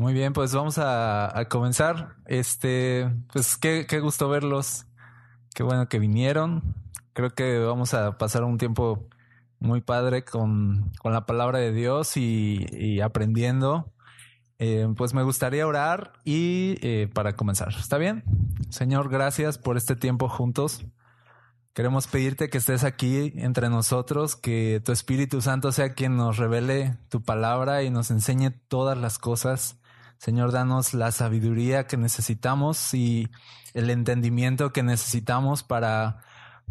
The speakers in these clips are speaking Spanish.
Muy bien, pues vamos a, comenzar. Este, pues qué, gusto verlos. Qué bueno que vinieron. Creo que vamos a pasar un tiempo muy padre con, con la palabra de Dios y, aprendiendo. Eh, pues me gustaría orar y eh, para comenzar. ¿Está bien? Señor, gracias por este tiempo juntos. Queremos pedirte que estés aquí entre nosotros, que tu Espíritu Santo sea quien nos revele tu palabra y nos enseñe todas las cosas. Señor, danos la sabiduría que necesitamos y el entendimiento que necesitamos para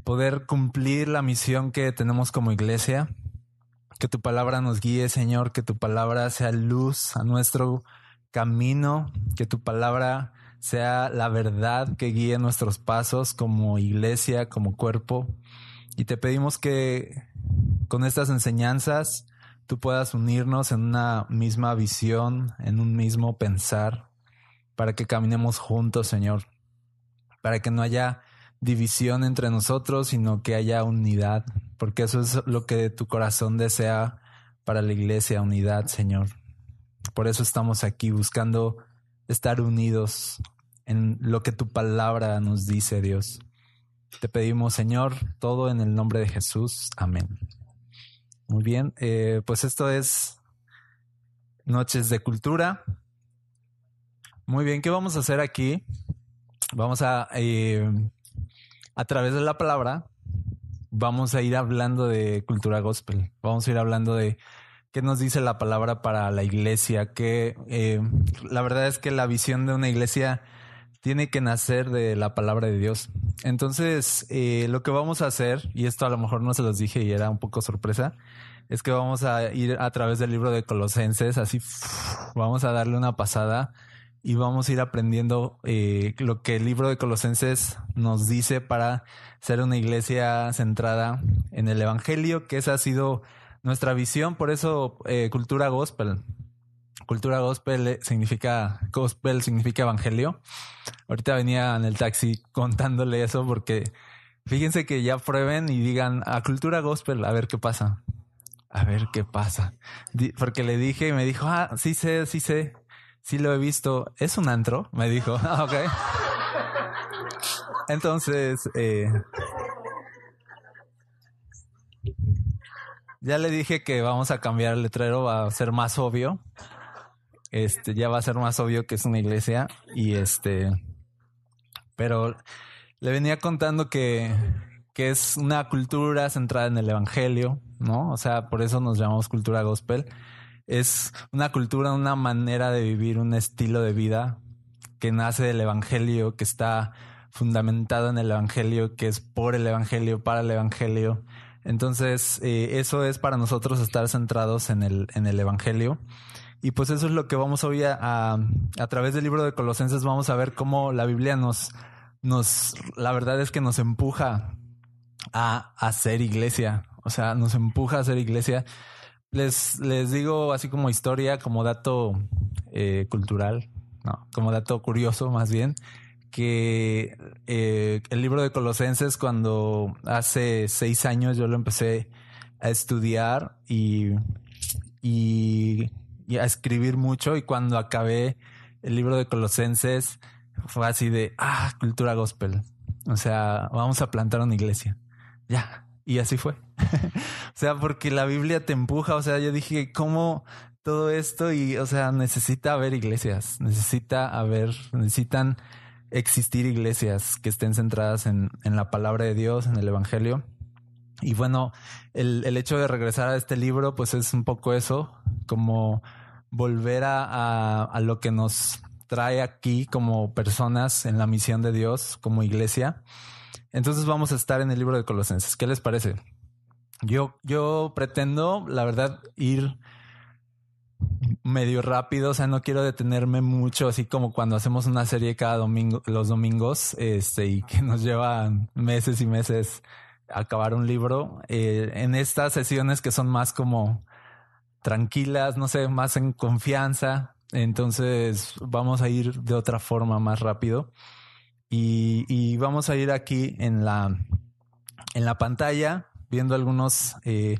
poder cumplir la misión que tenemos como iglesia. Que tu palabra nos guíe, Señor, que tu palabra sea luz a nuestro camino, que tu palabra sea la verdad que guíe nuestros pasos como iglesia, como cuerpo. Y te pedimos que con estas enseñanzas tú puedas unirnos en una misma visión, en un mismo pensar, para que caminemos juntos, Señor, para que no haya división entre nosotros, sino que haya unidad, porque eso es lo que tu corazón desea para la iglesia, unidad, Señor. Por eso estamos aquí buscando estar unidos en lo que tu palabra nos dice, Dios. Te pedimos, Señor, todo en el nombre de Jesús. Amén. Muy bien, eh, pues esto es Noches de Cultura. Muy bien, ¿qué vamos a hacer aquí? Vamos a, eh, a través de la palabra, vamos a ir hablando de cultura gospel. Vamos a ir hablando de qué nos dice la palabra para la iglesia, que eh, la verdad es que la visión de una iglesia tiene que nacer de la palabra de Dios. Entonces, eh, lo que vamos a hacer, y esto a lo mejor no se los dije y era un poco sorpresa, es que vamos a ir a través del libro de Colosenses, así vamos a darle una pasada y vamos a ir aprendiendo eh, lo que el libro de Colosenses nos dice para ser una iglesia centrada en el Evangelio, que esa ha sido nuestra visión, por eso eh, cultura gospel cultura gospel significa, gospel significa evangelio. Ahorita venía en el taxi contándole eso porque fíjense que ya prueben y digan a cultura gospel, a ver qué pasa. A ver qué pasa. Porque le dije y me dijo, ah, sí sé, sí sé, sí lo he visto. Es un antro, me dijo. Ah, ok. Entonces, eh, ya le dije que vamos a cambiar el letrero, va a ser más obvio este ya va a ser más obvio que es una iglesia y este pero le venía contando que, que es una cultura centrada en el evangelio, ¿no? O sea, por eso nos llamamos cultura gospel. Es una cultura, una manera de vivir, un estilo de vida que nace del evangelio, que está fundamentado en el evangelio, que es por el evangelio, para el evangelio. Entonces, eh, eso es para nosotros estar centrados en el, en el evangelio. Y pues eso es lo que vamos hoy a, a, través del libro de Colosenses, vamos a ver cómo la Biblia nos, nos, la verdad es que nos empuja a hacer iglesia. O sea, nos empuja a hacer iglesia. Les, les digo así como historia, como dato eh, cultural, no, como dato curioso más bien, que eh, el libro de Colosenses cuando hace seis años yo lo empecé a estudiar y, y y a escribir mucho y cuando acabé el libro de Colosenses fue así de, ah, cultura gospel. O sea, vamos a plantar una iglesia. Ya. Y así fue. o sea, porque la Biblia te empuja. O sea, yo dije, ¿cómo todo esto? Y, o sea, necesita haber iglesias. Necesita haber, necesitan existir iglesias que estén centradas en, en la palabra de Dios, en el Evangelio. Y bueno, el, el hecho de regresar a este libro, pues es un poco eso, como volver a, a, lo que nos trae aquí como personas en la misión de Dios, como iglesia. Entonces vamos a estar en el libro de Colosenses. ¿Qué les parece? Yo, yo pretendo, la verdad, ir medio rápido, o sea, no quiero detenerme mucho, así como cuando hacemos una serie cada domingo, los domingos, este, y que nos llevan meses y meses acabar un libro. Eh, en estas sesiones que son más como tranquilas, no sé, más en confianza. Entonces vamos a ir de otra forma más rápido. Y, vamos a ir aquí en la, en la pantalla viendo algunos... Eh,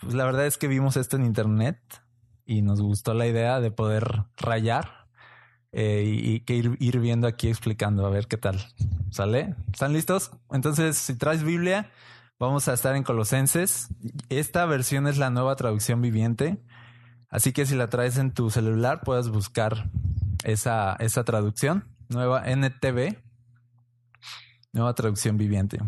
pues la verdad es que vimos esto en internet y nos gustó la idea de poder rayar eh, y, que ir, ir, viendo aquí explicando a ver qué tal. ¿Sale? ¿Están listos? Entonces, si traes Biblia, vamos a estar en Colosenses. Esta versión es la nueva traducción viviente. Así que si la traes en tu celular, puedes buscar esa, esa traducción, nueva NTV, nueva traducción viviente.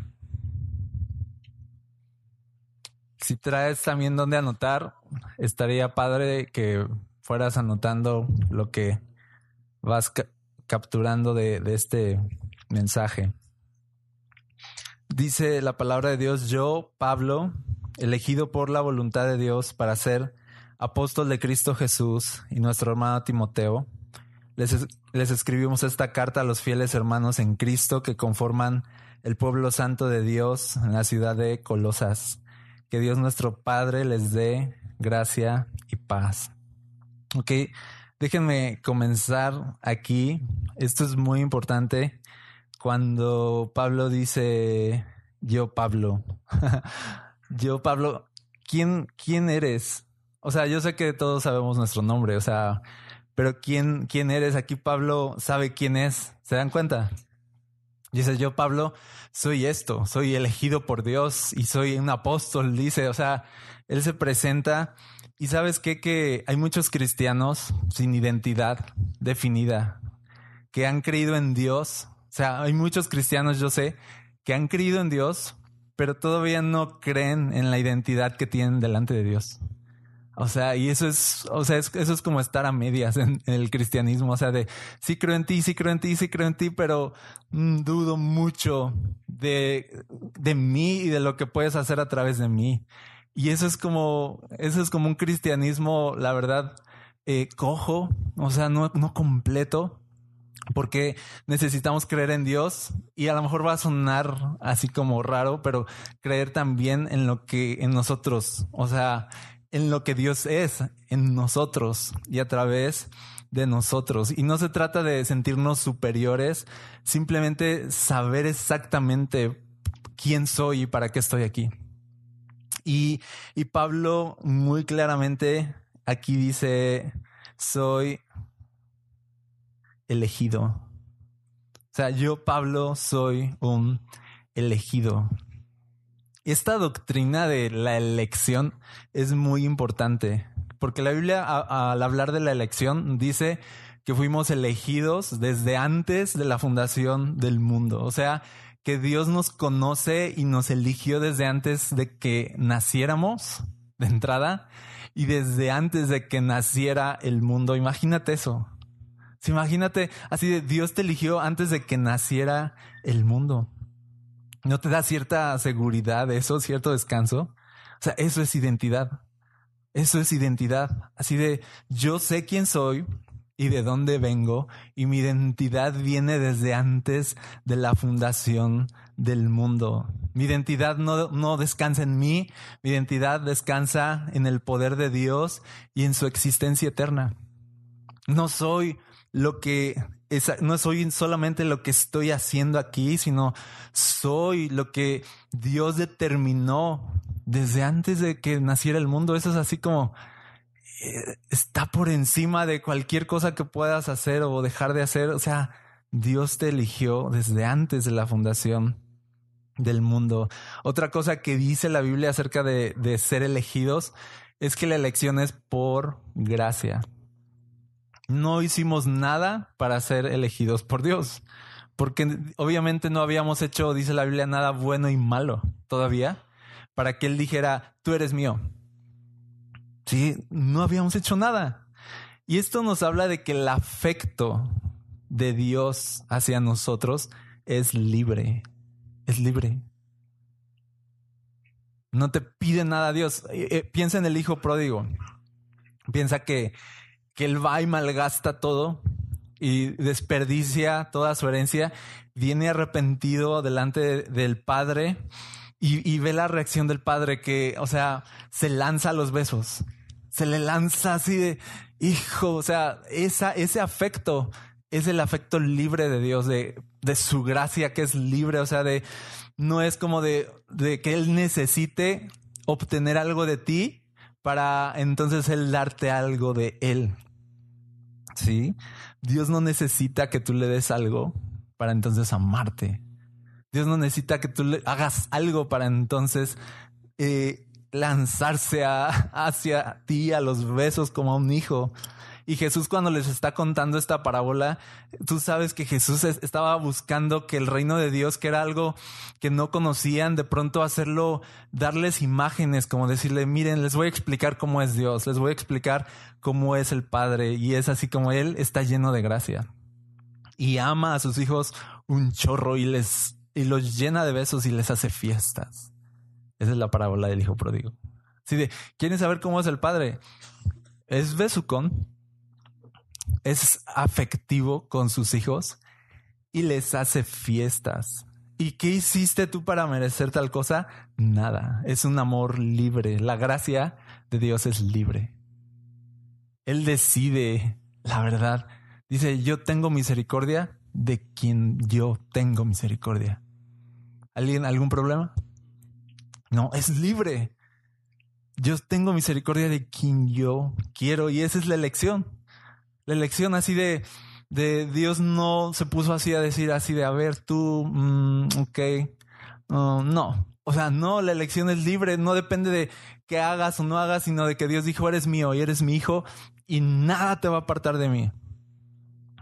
Si traes también donde anotar, estaría padre que fueras anotando lo que vas capturando de, de este mensaje. Dice la palabra de Dios, yo, Pablo, elegido por la voluntad de Dios para ser apóstol de Cristo Jesús y nuestro hermano Timoteo, les, escribimos esta carta a los fieles hermanos en Cristo que conforman el pueblo santo de Dios en la ciudad de Colosas. Que Dios nuestro Padre les dé gracia y paz. Ok, déjenme comenzar aquí. Esto es muy importante. Cuando Pablo dice, yo Pablo, yo Pablo, ¿quién, quién eres? O sea, yo sé que todos sabemos nuestro nombre, o sea, pero ¿quién, quién eres? Aquí Pablo sabe quién es. ¿Se dan cuenta? Dice, yo Pablo soy esto, soy elegido por Dios y soy un apóstol, dice, o sea, él se presenta y sabes qué, que hay muchos cristianos sin identidad definida, que han creído en Dios, sea, hay muchos cristianos, yo sé, que han creído en Dios, pero todavía no creen en la identidad que tienen delante de Dios. O sea, y eso es, o sea, eso es como estar a medias en, el cristianismo. O sea, de sí creo en ti, sí creo en ti, sí creo en ti, pero mm, dudo mucho de, de mí y de lo que puedes hacer a través de mí. Y eso es como, eso es como un cristianismo, la verdad, eh, cojo, o sea, no, no completo, porque necesitamos creer en Dios y a lo mejor va a sonar así como raro, pero creer también en lo que en nosotros, o sea, en lo que Dios es en nosotros y a través de nosotros. Y no se trata de sentirnos superiores, simplemente saber exactamente quién soy y para qué estoy aquí. Y, y Pablo muy claramente aquí dice, soy elegido. O sea, yo Pablo soy un elegido. Esta doctrina de la elección es muy importante, porque la Biblia al hablar de la elección dice que fuimos elegidos desde antes de la fundación del mundo. O sea, que Dios nos conoce y nos eligió desde antes de que naciéramos de entrada y desde antes de que naciera el mundo. Imagínate eso. Imagínate así de Dios te eligió antes de que naciera el mundo. ¿No te da cierta seguridad eso, cierto descanso? O sea, eso es identidad. Eso es identidad. Así de, yo sé quién soy y de dónde vengo y mi identidad viene desde antes de la fundación del mundo. Mi identidad no, no descansa en mí, mi identidad descansa en el poder de Dios y en su existencia eterna. No soy lo que no soy solamente lo que estoy haciendo aquí, sino soy lo que Dios determinó desde antes de que naciera el mundo. Eso es así como eh, está por encima de cualquier cosa que puedas hacer o dejar de hacer. O sea, Dios te eligió desde antes de la fundación del mundo. Otra cosa que dice la Biblia acerca de, de ser elegidos es que la elección es por gracia no hicimos nada para ser elegidos por Dios. Porque obviamente no habíamos hecho, dice la Biblia, nada bueno y malo todavía para que Él dijera, tú eres mío. Sí, no habíamos hecho nada. Y esto nos habla de que el afecto de Dios hacia nosotros es libre. Es libre. No te pide nada Dios. Eh, eh, piensa en el hijo pródigo. Piensa que que él va y malgasta todo y desperdicia toda su herencia, viene arrepentido delante del padre y, ve la reacción del padre que, o sea, se lanza los besos, se le lanza así de, hijo, o sea, ese afecto es el afecto libre de Dios, de, de su gracia que es libre, o sea, de, no es como de, de que Él necesite obtener algo de ti para entonces Él darte algo de Él. ¿Sí? Dios no necesita que tú le des algo para entonces amarte. Dios no necesita que tú le hagas algo para entonces eh, lanzarse hacia ti a los besos como a un hijo. Y Jesús cuando les está contando esta parábola, tú sabes que Jesús estaba buscando que el reino de Dios, que era algo que no conocían, de pronto hacerlo, darles imágenes, como decirle, miren, les voy a explicar cómo es Dios, les voy a explicar cómo es el Padre. Y es así como Él está lleno de gracia. Y ama a sus hijos un chorro y les, y los llena de besos y les hace fiestas. Esa es la parábola del hijo pródigo. Así de, ¿quieren saber cómo es el Padre? Es besucón, es afectivo con sus hijos y les hace fiestas. ¿Y qué hiciste tú para merecer tal cosa? Nada. Es un amor libre. La gracia de Dios es libre. Él decide la verdad. Dice, yo tengo misericordia de quien yo tengo misericordia. ¿Alguien algún problema? No, es libre. Yo tengo misericordia de quien yo quiero y esa es la elección. La elección así de, de Dios no se puso así a decir así de, a ver, tú, mm, ok, uh, no. O sea, no, la elección es libre, no depende de que hagas o no hagas, sino de que Dios dijo, eres mío y eres mi hijo y nada te va a apartar de mí.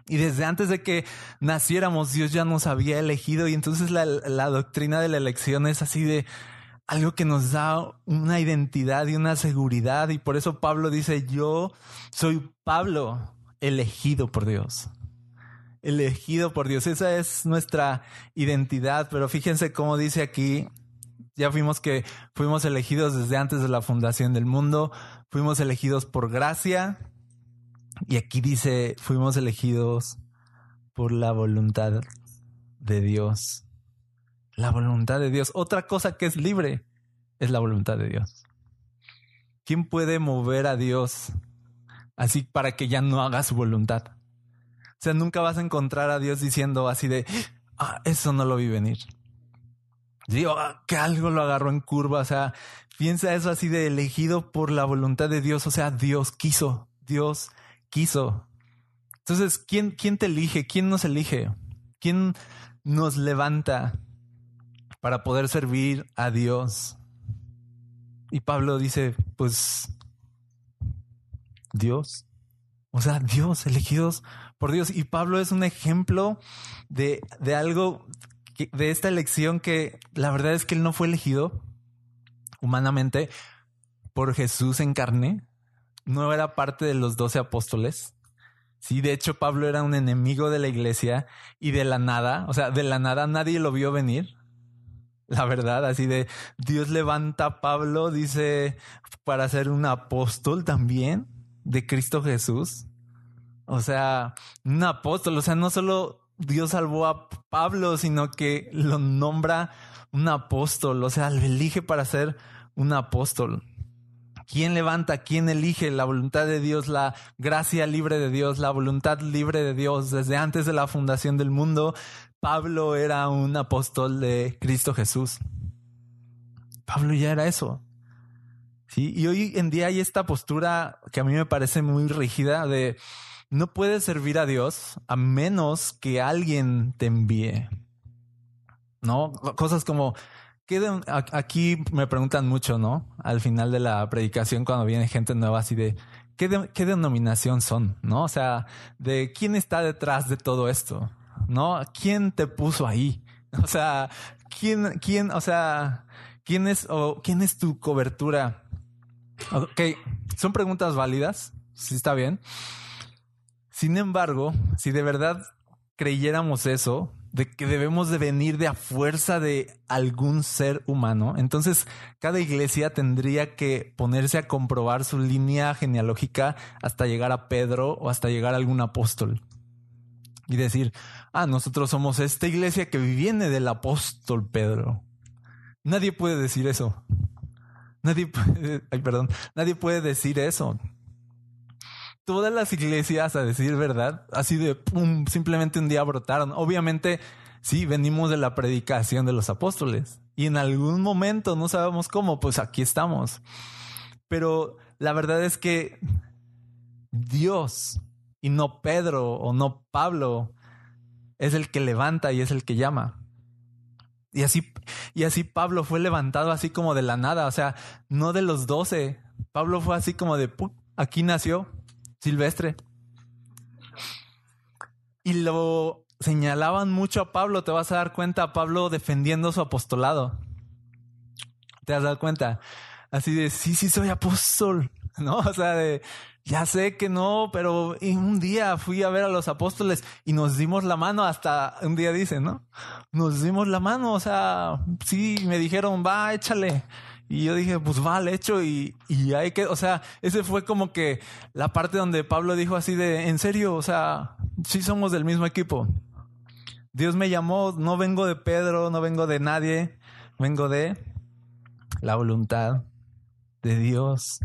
Y desde antes de que naciéramos, Dios ya nos había elegido y entonces la, la doctrina de la elección es así de, algo que nos da una identidad y una seguridad. Y por eso Pablo dice, yo soy Pablo, elegido por Dios. Elegido por Dios. Esa es nuestra identidad. Pero fíjense cómo dice aquí, ya fuimos que fuimos elegidos desde antes de la fundación del mundo. Fuimos elegidos por gracia. Y aquí dice, fuimos elegidos por la voluntad de Dios. La voluntad de Dios. Otra cosa que es libre es la voluntad de Dios. ¿Quién puede mover a Dios así para que ya no haga su voluntad. O sea, nunca vas a encontrar a Dios diciendo así de, ah, eso no lo vi venir. Digo, ah, que algo lo agarró en curva, o sea, piensa eso así de elegido por la voluntad de Dios, o sea, Dios quiso, Dios quiso. Entonces, ¿quién, quién te elige? ¿Quién nos elige? ¿Quién nos levanta para poder servir a Dios? Y Pablo dice, pues Dios. O sea, Dios, elegidos por Dios. Y Pablo es un ejemplo de, de algo, de esta elección que la verdad es que él no fue elegido humanamente por Jesús en carne. No era parte de los doce apóstoles. Sí, de hecho Pablo era un enemigo de la iglesia y de la nada, o sea, de la nada nadie lo vio venir. La verdad, así de Dios levanta a Pablo, dice, para ser un apóstol también de Cristo Jesús. O sea, un apóstol, o sea, no solo Dios salvó a Pablo, sino que lo nombra un apóstol, o sea, lo elige para ser un apóstol. ¿Quién levanta? ¿Quién elige la voluntad de Dios, la gracia libre de Dios, la voluntad libre de Dios? Desde antes de la fundación del mundo, Pablo era un apóstol de Cristo Jesús. Pablo ya era eso. Sí, y hoy en día hay esta postura que a mí me parece muy rígida de no puedes servir a Dios a menos que alguien te envíe. ¿No? Cosas como, ¿qué aquí me preguntan mucho, ¿no? Al final de la predicación cuando viene gente nueva así de, ¿qué, ¿qué denominación son? ¿No? O sea, de quién está detrás de todo esto, ¿no? ¿Quién te puso ahí? O sea, ¿quién, quién, o sea, quién es, o quién es tu cobertura? Ok, son preguntas válidas, sí está bien. Sin embargo, si de verdad creyéramos eso, de que debemos de venir de a fuerza de algún ser humano, entonces cada iglesia tendría que ponerse a comprobar su línea genealógica hasta llegar a Pedro o hasta llegar a algún apóstol. Y decir, ah, nosotros somos esta iglesia que viene del apóstol Pedro. Nadie puede decir eso. Nadie puede, ay, perdón, nadie puede decir eso. Todas las iglesias, a decir verdad, así de pum, simplemente un día brotaron. Obviamente, sí, venimos de la predicación de los apóstoles y en algún momento, no sabemos cómo, pues aquí estamos. Pero la verdad es que Dios y no Pedro o no Pablo es el que levanta y es el que llama. Y así, y así Pablo fue levantado así como de la nada, o sea, no de los doce. Pablo fue así como de, aquí nació, silvestre. Y lo señalaban mucho a Pablo, te vas a dar cuenta, Pablo defendiendo su apostolado. ¿Te has dado cuenta? Así de, sí, sí, soy apóstol, ¿no? O sea, de, ya sé que no, pero un día fui a ver a los apóstoles y nos dimos la mano hasta un día dice, ¿no? Nos dimos la mano, o sea, sí, me dijeron, va, échale. Y yo dije, pues va, le echo y, y hay que, o sea, ese fue como que la parte donde Pablo dijo así de, en serio, o sea, sí somos del mismo equipo. Dios me llamó, no vengo de Pedro, no vengo de nadie, vengo de la voluntad de Dios.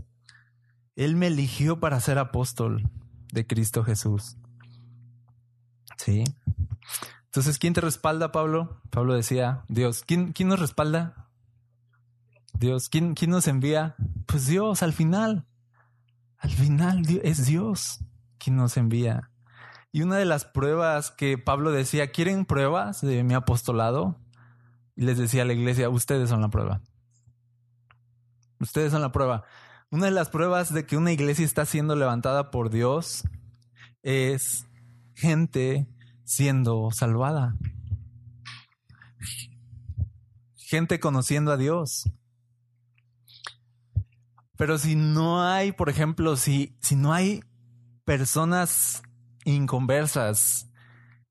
Él me eligió para ser apóstol de Cristo Jesús. Sí. Entonces, ¿quién te respalda, Pablo? Pablo decía, Dios. ¿Quién, quién nos respalda? Dios. ¿Quién, ¿Quién nos envía? Pues Dios, al final. Al final es Dios quien nos envía. Y una de las pruebas que Pablo decía, ¿quieren pruebas de mi apostolado? Y les decía a la iglesia, ustedes son la prueba. Ustedes son la prueba. Una de las pruebas de que una iglesia está siendo levantada por Dios es gente siendo salvada. Gente conociendo a Dios. Pero si no hay, por ejemplo, si, si no hay personas inconversas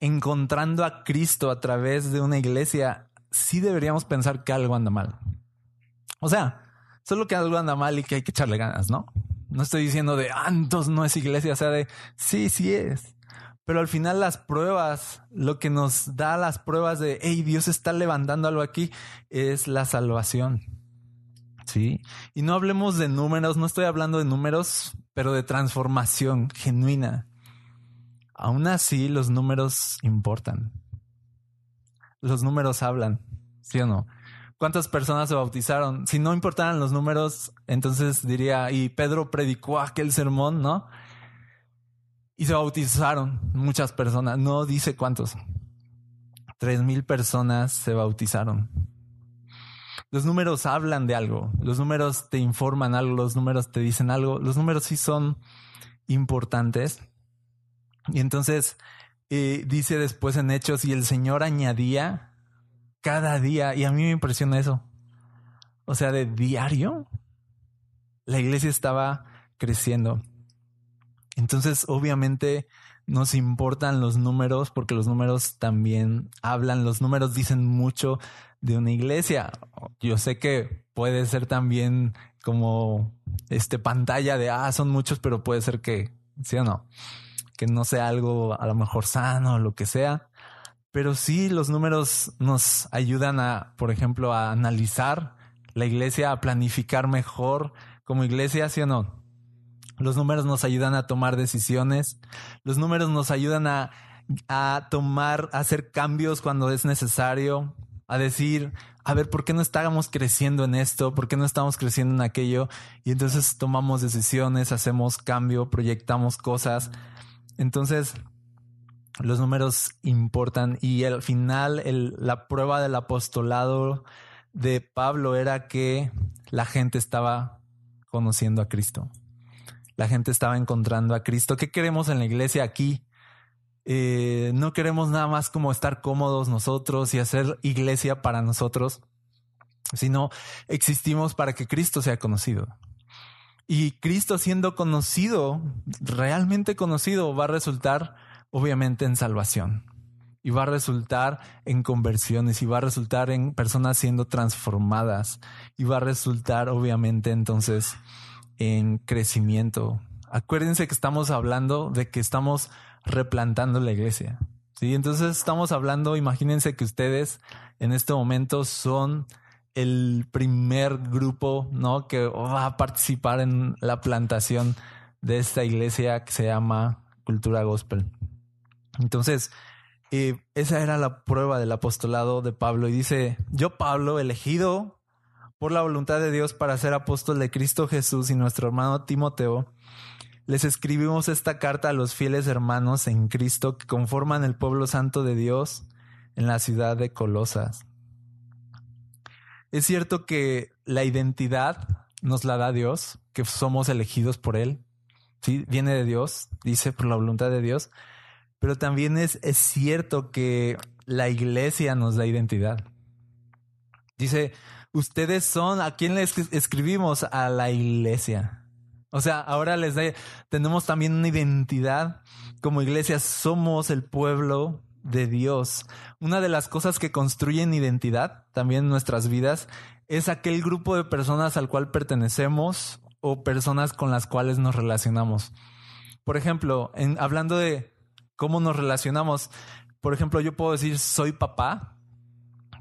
encontrando a Cristo a través de una iglesia, sí deberíamos pensar que algo anda mal. O sea, Solo que algo anda mal y que hay que echarle ganas, ¿no? No estoy diciendo de, ah, no es iglesia, o sea, de, sí, sí es. Pero al final las pruebas, lo que nos da las pruebas de, hey, Dios está levantando algo aquí, es la salvación. ¿Sí? Y no hablemos de números, no estoy hablando de números, pero de transformación genuina. Aún así, los números importan. Los números hablan, ¿sí o no? ¿Cuántas personas se bautizaron? Si no importaran los números, entonces diría, y Pedro predicó aquel sermón, ¿no? Y se bautizaron muchas personas. No dice cuántos. Tres mil personas se bautizaron. Los números hablan de algo. Los números te informan algo. Los números te dicen algo. Los números sí son importantes. Y entonces eh, dice después en Hechos, y el Señor añadía cada día. Y a mí me impresiona eso. O sea, de diario, la iglesia estaba creciendo. Entonces, obviamente, nos importan los números porque los números también hablan, los números dicen mucho de una iglesia. Yo sé que puede ser también como este pantalla de, ah, son muchos, pero puede ser que, sí o no, que no sea algo a lo mejor sano o lo que sea. Pero sí, los números nos ayudan a, por ejemplo, a analizar la iglesia, a planificar mejor como iglesia, ¿sí o no? Los números nos ayudan a tomar decisiones. Los números nos ayudan a, a tomar, a hacer cambios cuando es necesario, a decir, a ver, ¿por qué no estábamos creciendo en esto? ¿Por qué no estamos creciendo en aquello? Y entonces tomamos decisiones, hacemos cambio, proyectamos cosas. Entonces, los números importan y al final la prueba del apostolado de Pablo era que la gente estaba conociendo a Cristo. La gente estaba encontrando a Cristo. ¿Qué queremos en la iglesia aquí? Eh, no queremos nada más como estar cómodos nosotros y hacer iglesia para nosotros, sino existimos para que Cristo sea conocido. Y Cristo siendo conocido, realmente conocido, va a resultar obviamente en salvación. Y va a resultar en conversiones, y va a resultar en personas siendo transformadas, y va a resultar obviamente entonces en crecimiento. Acuérdense que estamos hablando de que estamos replantando la iglesia. Sí, entonces estamos hablando, imagínense que ustedes en este momento son el primer grupo, ¿no? Que va a participar en la plantación de esta iglesia que se llama Cultura Gospel. Entonces, esa era la prueba del apostolado de Pablo. Y dice, yo Pablo, elegido por la voluntad de Dios para ser apóstol de Cristo Jesús y nuestro hermano Timoteo, les escribimos esta carta a los fieles hermanos en Cristo que conforman el pueblo santo de Dios en la ciudad de Colosas. Es cierto que la identidad nos la da Dios, que somos elegidos por Él. ¿sí? Viene de Dios, dice por la voluntad de Dios. Pero también es, es cierto que la iglesia nos da identidad. Dice, ustedes son, ¿a quién les escribimos? A la iglesia. O sea, ahora les da, tenemos también una identidad como iglesia, somos el pueblo de Dios. Una de las cosas que construyen identidad también en nuestras vidas es aquel grupo de personas al cual pertenecemos o personas con las cuales nos relacionamos. Por ejemplo, en, hablando de cómo nos relacionamos, por ejemplo, yo puedo decir soy papá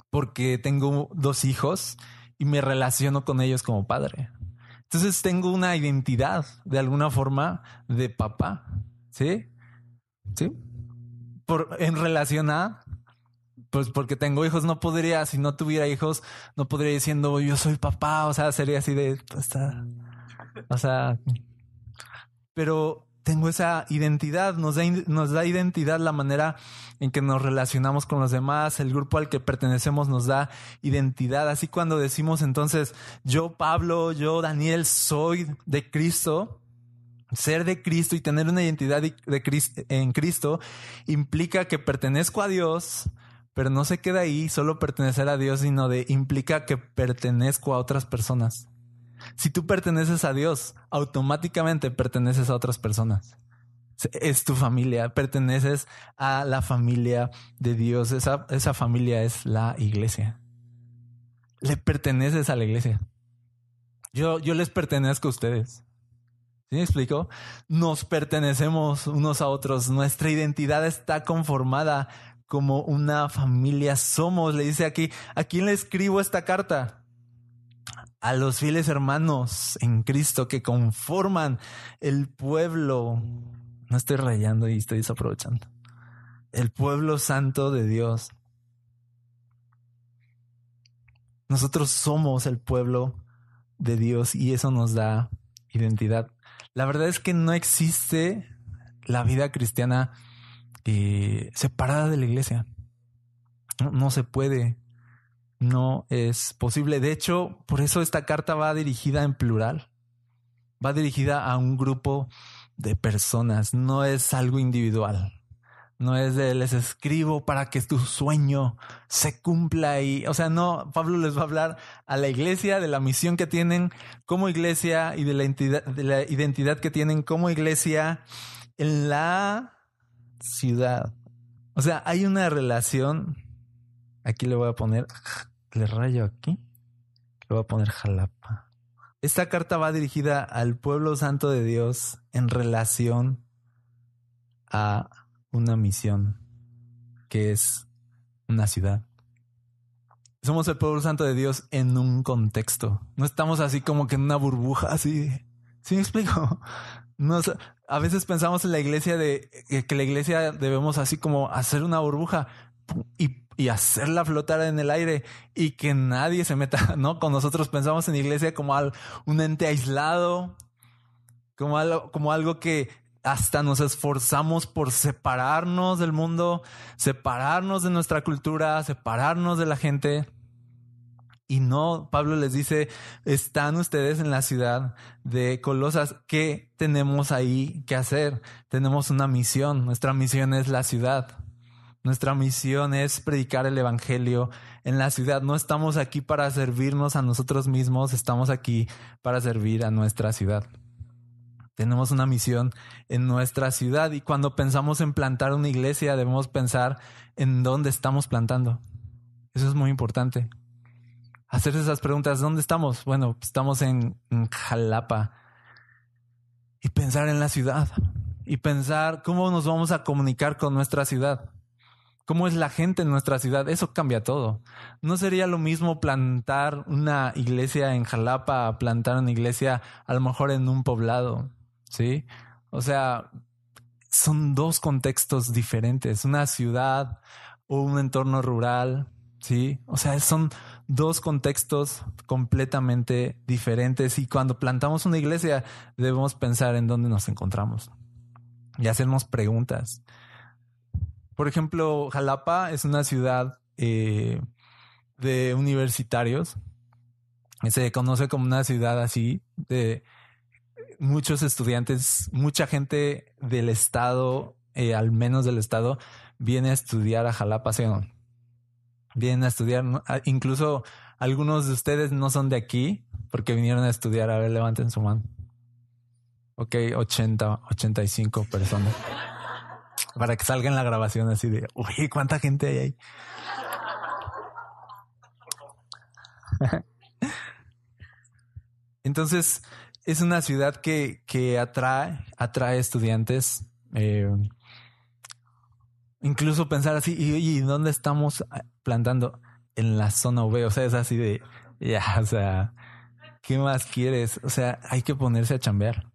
porque tengo dos hijos y me relaciono con ellos como padre. Entonces tengo una identidad de alguna forma de papá. ¿Sí? ¿Sí? Por, en relación a, pues porque tengo hijos, no podría, si no tuviera hijos, no podría diciendo yo soy papá, o sea, sería así de, pues, o sea, pero tengo esa identidad, nos da, nos da identidad la manera en que nos relacionamos con los demás, el grupo al que pertenecemos nos da identidad. Así cuando decimos entonces, yo Pablo, yo Daniel, soy de Cristo, ser de Cristo y tener una identidad de Cristo, en Cristo implica que pertenezco a Dios, pero no se queda ahí solo pertenecer a Dios, sino de implica que pertenezco a otras personas. Si tú perteneces a Dios, automáticamente perteneces a otras personas. Es tu familia, perteneces a la familia de Dios. Esa, esa familia es la iglesia. Le perteneces a la iglesia. Yo, yo les pertenezco a ustedes. ¿Sí me explico? Nos pertenecemos unos a otros. Nuestra identidad está conformada como una familia somos. Le dice aquí, ¿a quién le escribo esta carta? A los fieles hermanos en Cristo que conforman el pueblo. No estoy rayando y estoy desaprovechando. El pueblo santo de Dios. Nosotros somos el pueblo de Dios y eso nos da identidad. La verdad es que no existe la vida cristiana eh, separada de la iglesia. no se puede no es posible. De hecho, por eso esta carta va dirigida en plural. Va dirigida a un grupo de personas, no es algo individual. No es de les escribo para que tu sueño se cumpla y, o sea, no, Pablo les va a hablar a la iglesia de la misión que tienen como iglesia y de la identidad, de la identidad que tienen como iglesia en la ciudad. O sea, hay una relación Aquí le voy a poner, le rayo aquí, le voy a poner Jalapa. Esta carta va dirigida al pueblo santo de Dios en relación a una misión que es una ciudad. Somos el pueblo santo de Dios en un contexto. No estamos así como que en una burbuja, así. ¿Sí me explico? a veces pensamos en la iglesia de que la iglesia debemos así como hacer una burbuja y y hacerla flotar en el aire y que nadie se meta, ¿no? Con nosotros pensamos en iglesia como un ente aislado, como algo, como algo que hasta nos esforzamos por separarnos del mundo, separarnos de nuestra cultura, separarnos de la gente. Y no, Pablo les dice, están ustedes en la ciudad de Colosas, ¿qué tenemos ahí que hacer? Tenemos una misión, nuestra misión es la ciudad. Nuestra misión es predicar el Evangelio en la ciudad. No estamos aquí para servirnos a nosotros mismos, estamos aquí para servir a nuestra ciudad. Tenemos una misión en nuestra ciudad y cuando pensamos en plantar una iglesia debemos pensar en dónde estamos plantando. Eso es muy importante. Hacer esas preguntas, ¿dónde estamos? Bueno, estamos en, en Jalapa. Y pensar en la ciudad. Y pensar cómo nos vamos a comunicar con nuestra ciudad cómo es la gente en nuestra ciudad, eso cambia todo. No sería lo mismo plantar una iglesia en Jalapa plantar una iglesia a lo mejor en un poblado, ¿sí? O sea, son dos contextos diferentes, una ciudad o un entorno rural Sí, o sea, son dos contextos completamente diferentes y cuando plantamos una iglesia debemos pensar en dónde nos encontramos y hacernos preguntas. Por ejemplo, Jalapa es una ciudad eh, de universitarios. Se conoce como una ciudad así de muchos estudiantes, mucha gente del estado, eh, al menos del estado, viene a estudiar a Jalapa, ¿sí no? Vienen a estudiar, incluso algunos de ustedes no son de aquí porque vinieron a estudiar. A ver, levanten su mano. Ok, 80, 85 personas. Para que salga en la grabación así de, uy, ¿cuánta gente hay ahí? Entonces, es una ciudad que, que atrae, atrae estudiantes. Eh, incluso pensar así, ¿y, ¿y, dónde estamos plantando? En la zona V, o sea, es así de, ya, o sea, ¿qué más quieres? O sea, hay que ponerse a chambear.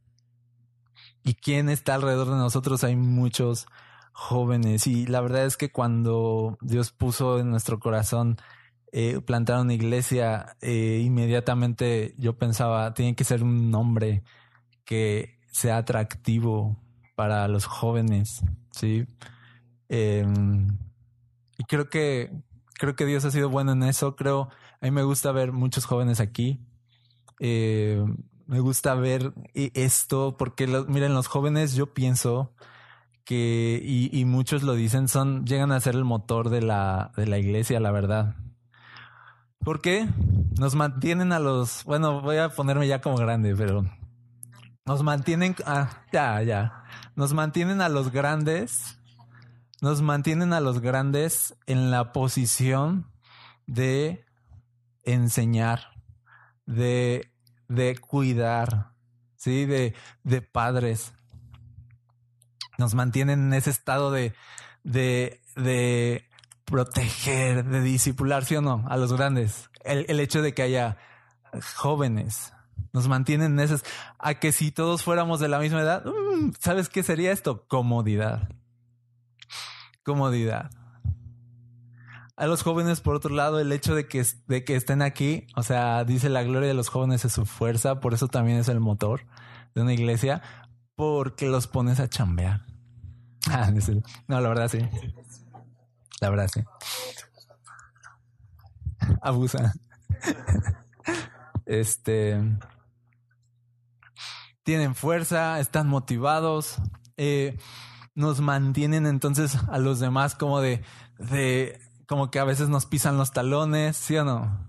¿Y quién está alrededor de nosotros? Hay muchos jóvenes y la verdad es que cuando Dios puso en nuestro corazón eh, plantar una iglesia, eh, inmediatamente yo pensaba, tiene que ser un nombre que sea atractivo para los jóvenes, ¿sí? Eh, y creo que, creo que Dios ha sido bueno en eso. Creo, a mí me gusta ver muchos jóvenes aquí. Eh, me gusta ver esto porque, miren, los jóvenes, yo pienso y, muchos lo dicen, son, llegan a ser el motor de la, de la iglesia, la verdad. ¿Por qué? Nos mantienen a los, bueno, voy a ponerme ya como grande, pero nos mantienen, ah, ya, ya, nos mantienen a los grandes nos mantienen a los grandes en la posición de enseñar, de, de cuidar, ¿sí? De, de padres. Nos mantienen en ese estado de, de, proteger, de discipular, ¿sí o no? A los grandes. El, el hecho de que haya jóvenes, nos mantienen en ese... A que si todos fuéramos de la misma edad, mm, ¿sabes qué sería esto? Comodidad comodidad. A los jóvenes, por otro lado, el hecho de que, de que estén aquí, o sea, dice la gloria de los jóvenes es su fuerza, por eso también es el motor de una iglesia, porque los pones a chambear. Ah, no, la verdad sí. La verdad sí. Abusa. Este. Tienen fuerza, están motivados. Eh, nos mantienen entonces a los demás como de, de como que a veces nos pisan los talones, ¿sí o no?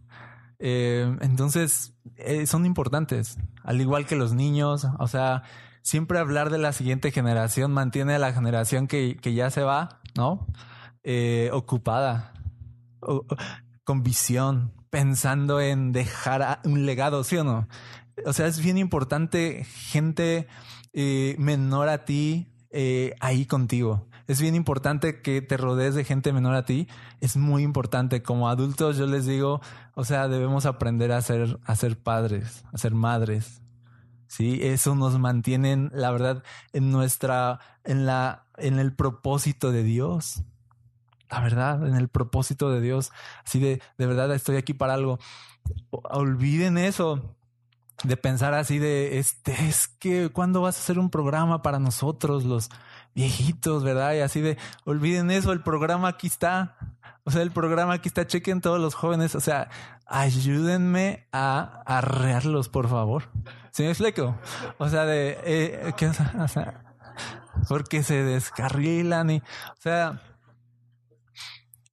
Eh, entonces, eh, son importantes, al igual que los niños, o sea, siempre hablar de la siguiente generación mantiene a la generación que, que ya se va, ¿no? Eh, ocupada, con visión, pensando en dejar un legado, ¿sí o no? O sea, es bien importante gente menor a ti, eh, ahí contigo. Es bien importante que te rodees de gente menor a ti. Es muy importante. Como adultos, yo les digo, o sea, debemos aprender a ser, a ser padres, a ser madres. Sí, eso nos mantiene, la verdad, en nuestra, en la, en el propósito de Dios. La verdad, en el propósito de Dios. Así de, de verdad, estoy aquí para algo. Olviden eso de pensar así de, este, es que, ¿cuándo vas a hacer un programa para nosotros, los viejitos, verdad? Y así de, olviden eso, el programa aquí está. O sea, el programa aquí está, chequen todos los jóvenes, o sea, ayúdenme a arrearlos, por favor. ¿Sí me explico? O sea, de, eh, ¿qué, o sea, porque se descarrilan y, o sea,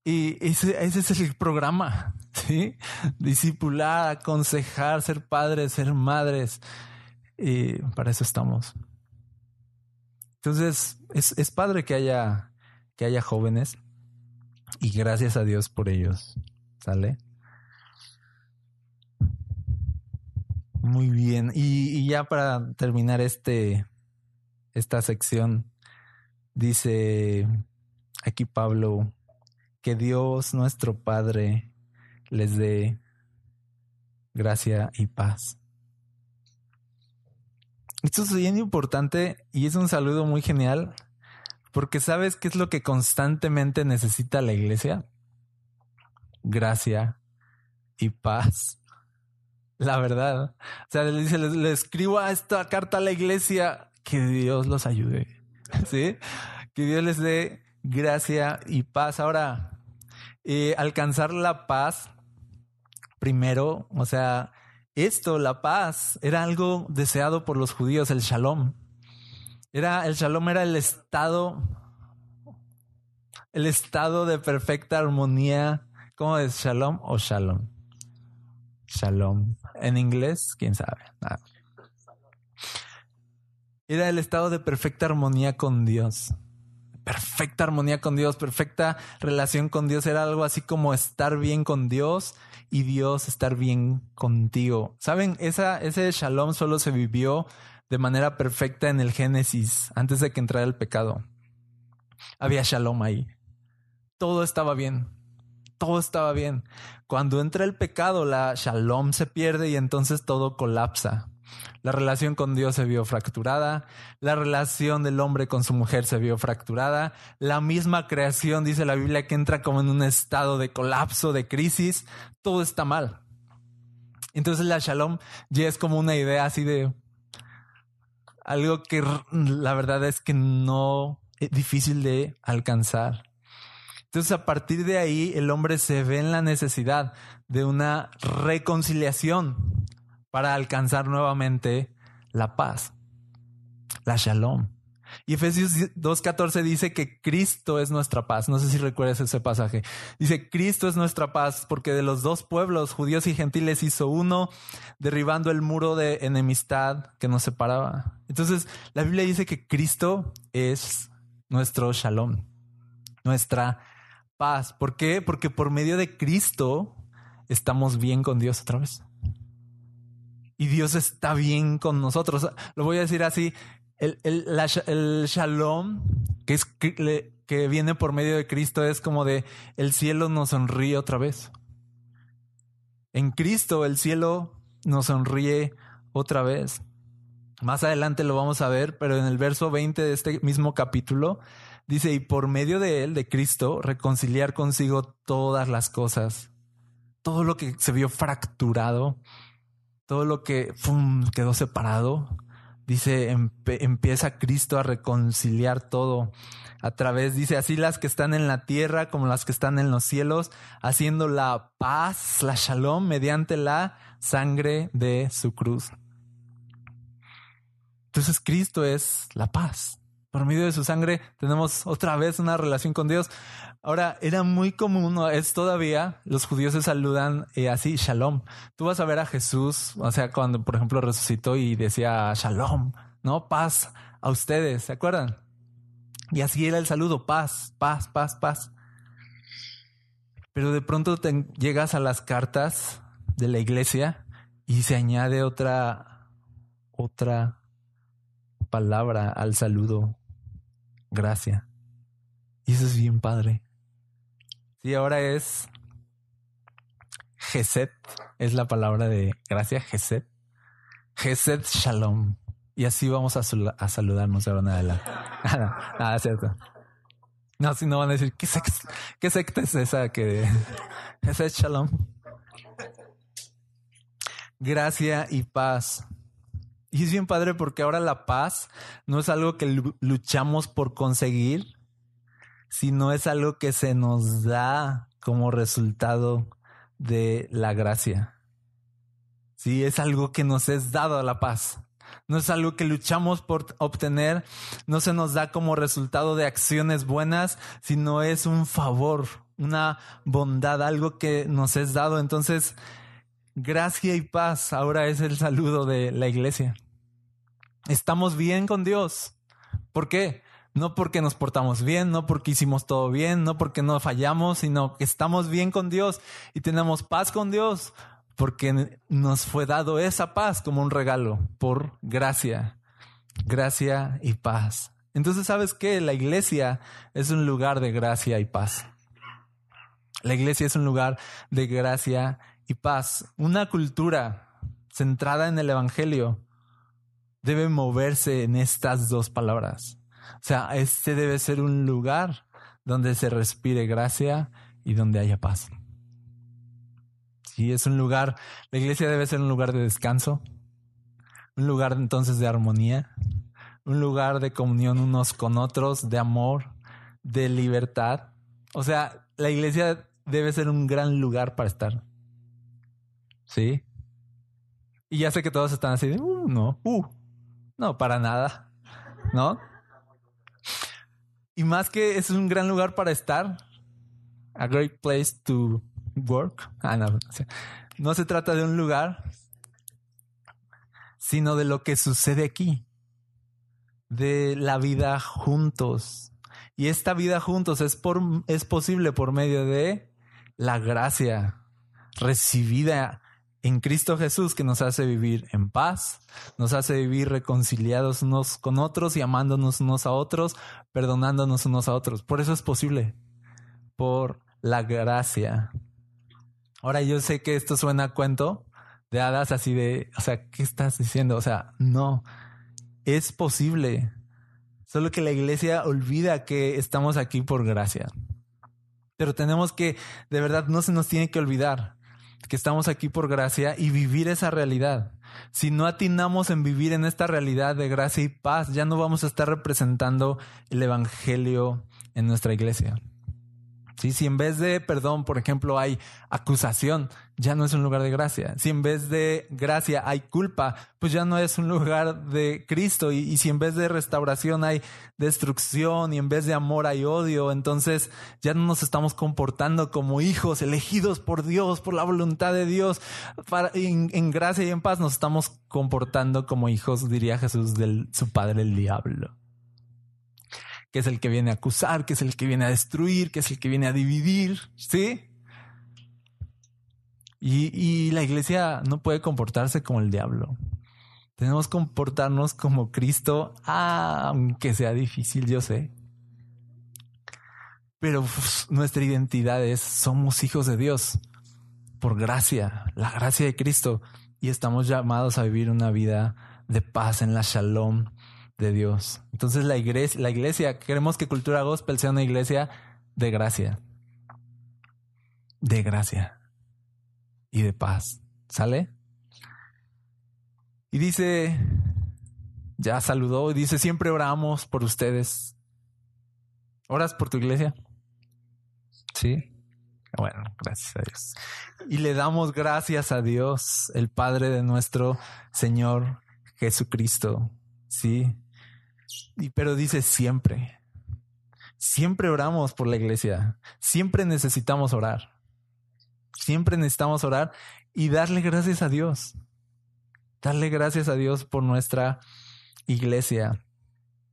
y ese, ese es el programa. ¿sí? Discipular, aconsejar, ser padres, ser madres. Y para eso estamos. Entonces, es, es padre que haya, que haya jóvenes y gracias a Dios por ellos. ¿Sale? Muy bien. Y, ya para terminar este, esta sección, dice aquí Pablo, que Dios nuestro Padre les dé gracia y paz. Esto es bien importante y es un saludo muy genial porque sabes qué es lo que constantemente necesita la iglesia. gracia y paz. La verdad. O sea, le dice, le, escribo a esta carta a la iglesia, que Dios los ayude. ¿Sí? Que Dios les dé gracia y paz. Ahora, eh, alcanzar la paz, primero, o sea, esto, la paz, era algo deseado por los judíos, el shalom. Era, el shalom era el estado, el estado de perfecta armonía. ¿Cómo es shalom o shalom? Shalom. En inglés, quién sabe. Era el estado de perfecta armonía con Dios. Perfecta armonía con Dios, perfecta relación con Dios. Era algo así como estar bien con Dios y Dios estar bien contigo. Saben, ese shalom solo se vivió de manera perfecta en el Génesis, antes de que entrara el pecado. Había shalom ahí. Todo estaba bien. Todo estaba bien. Cuando entra el pecado, la shalom se pierde y entonces todo colapsa. La relación con Dios se vio fracturada, la relación del hombre con su mujer se vio fracturada, la misma creación, dice la Biblia, que entra como en un estado de colapso, de crisis, todo está mal. Entonces la shalom ya es como una idea así de algo que la verdad es que no es difícil de alcanzar. Entonces a partir de ahí el hombre se ve en la necesidad de una reconciliación para alcanzar nuevamente la paz, la shalom. Y Efesios 2.14 dice que Cristo es nuestra paz. No sé si recuerdas ese pasaje. Dice, Cristo es nuestra paz porque de los dos pueblos, judíos y gentiles, hizo uno, derribando el muro de enemistad que nos separaba. Entonces, la Biblia dice que Cristo es nuestro shalom, nuestra paz. ¿Por qué? Porque por medio de Cristo estamos bien con Dios otra vez y Dios está bien con nosotros. Lo voy a decir así, el, el, shalom que, es, que viene por medio de Cristo es como de el cielo nos sonríe otra vez. En Cristo el cielo nos sonríe otra vez. Más adelante lo vamos a ver, pero en el verso 20 de este mismo capítulo dice, y por medio de él, de Cristo, reconciliar consigo todas las cosas, todo lo que se vio fracturado, todo lo que quedó separado, dice, empieza Cristo a reconciliar todo. A través, dice, así las que están en la tierra como las que están en los cielos, haciendo la paz, la shalom, mediante la sangre de su cruz. Entonces Cristo es la paz. Por medio de su sangre tenemos otra vez una relación con Dios. Ahora, era muy común, es todavía, los judíos se saludan eh, así, shalom. Tú vas a ver a Jesús, o sea, cuando, por ejemplo, resucitó y decía shalom, ¿no? Paz a ustedes, ¿se acuerdan? Y así era el saludo, paz, paz, paz, paz. Pero de pronto te llegas a las cartas de la iglesia y se añade otra, otra palabra al saludo, gracia. Y eso es bien padre. Sí, ahora es Geset, es la palabra de gracia, Geset. Geset Shalom. Y así vamos a, saludarnos ahora en adelante. Nada, nada, cierto. No, si no van a decir, ¿qué, qué secta es esa que... Geset Shalom. Gracia y paz. Y es bien padre porque ahora la paz no es algo que luchamos por conseguir, sino es algo que se nos da como resultado de la gracia. Sí, es algo que nos es dado la paz. No es algo que luchamos por obtener, no se nos da como resultado de acciones buenas, sino es un favor, una bondad, algo que nos es dado. Entonces, gracia y paz ahora es el saludo de la iglesia. Estamos bien con Dios. ¿Por qué? No porque nos portamos bien, no porque hicimos todo bien, no porque no fallamos, sino que estamos bien con Dios y tenemos paz con Dios porque nos fue dado esa paz como un regalo por gracia, gracia y paz. Entonces, ¿sabes qué? La iglesia es un lugar de gracia y paz. La iglesia es un lugar de gracia y paz. Una cultura centrada en el Evangelio debe moverse en estas dos palabras. O sea, este debe ser un lugar donde se respire gracia y donde haya paz. Sí, es un lugar, la iglesia debe ser un lugar de descanso, un lugar entonces de armonía, un lugar de comunión unos con otros, de amor, de libertad. O sea, la iglesia debe ser un gran lugar para estar. ¿Sí? Y ya sé que todos están así de, uh, no, uh, no, para nada, ¿no? Y más que es un gran lugar para estar, a great place to work. Ah, no, no se trata de un lugar, sino de lo que sucede aquí, de la vida juntos. Y esta vida juntos es, por, es posible por medio de la gracia recibida en Cristo Jesús que nos hace vivir en paz, nos hace vivir reconciliados unos con otros y amándonos unos a otros, perdonándonos unos a otros. Por eso es posible, por la gracia. Ahora yo sé que esto suena a cuento de hadas así de, o sea, ¿qué estás diciendo? O sea, no, es posible. Solo que la iglesia olvida que estamos aquí por gracia. Pero tenemos que, de verdad, no se nos tiene que olvidar que estamos aquí por gracia y vivir esa realidad. Si no atinamos en vivir en esta realidad de gracia y paz, ya no vamos a estar representando el Evangelio en nuestra iglesia. Si en vez de perdón, por ejemplo, hay acusación, ya no es un lugar de gracia. Si en vez de gracia hay culpa, pues ya no es un lugar de Cristo. Y, si en vez de restauración hay destrucción y en vez de amor hay odio, entonces ya no nos estamos comportando como hijos elegidos por Dios, por la voluntad de Dios. En, en gracia y en paz nos estamos comportando como hijos, diría Jesús, de su padre el diablo que es el que viene a acusar, que es el que viene a destruir, que es el que viene a dividir, ¿sí? Y, y la iglesia no puede comportarse como el diablo. Tenemos que comportarnos como Cristo, aunque sea difícil, yo sé. Pero nuestra identidad es, somos hijos de Dios por gracia, la gracia de Cristo. Y estamos llamados a vivir una vida de paz en la shalom, de Dios. Entonces la iglesia, la iglesia, queremos que Cultura Gospel sea una iglesia de gracia. De gracia. Y de paz. ¿Sale? Y dice, ya saludó y dice, siempre oramos por ustedes. ¿Oras por tu iglesia? Sí. Bueno, gracias a Dios. Y le damos gracias a Dios, el Padre de nuestro Señor Jesucristo. Sí, pero dice siempre. Siempre oramos por la iglesia. Siempre necesitamos orar. Siempre necesitamos orar y darle gracias a Dios. Darle gracias a Dios por nuestra iglesia.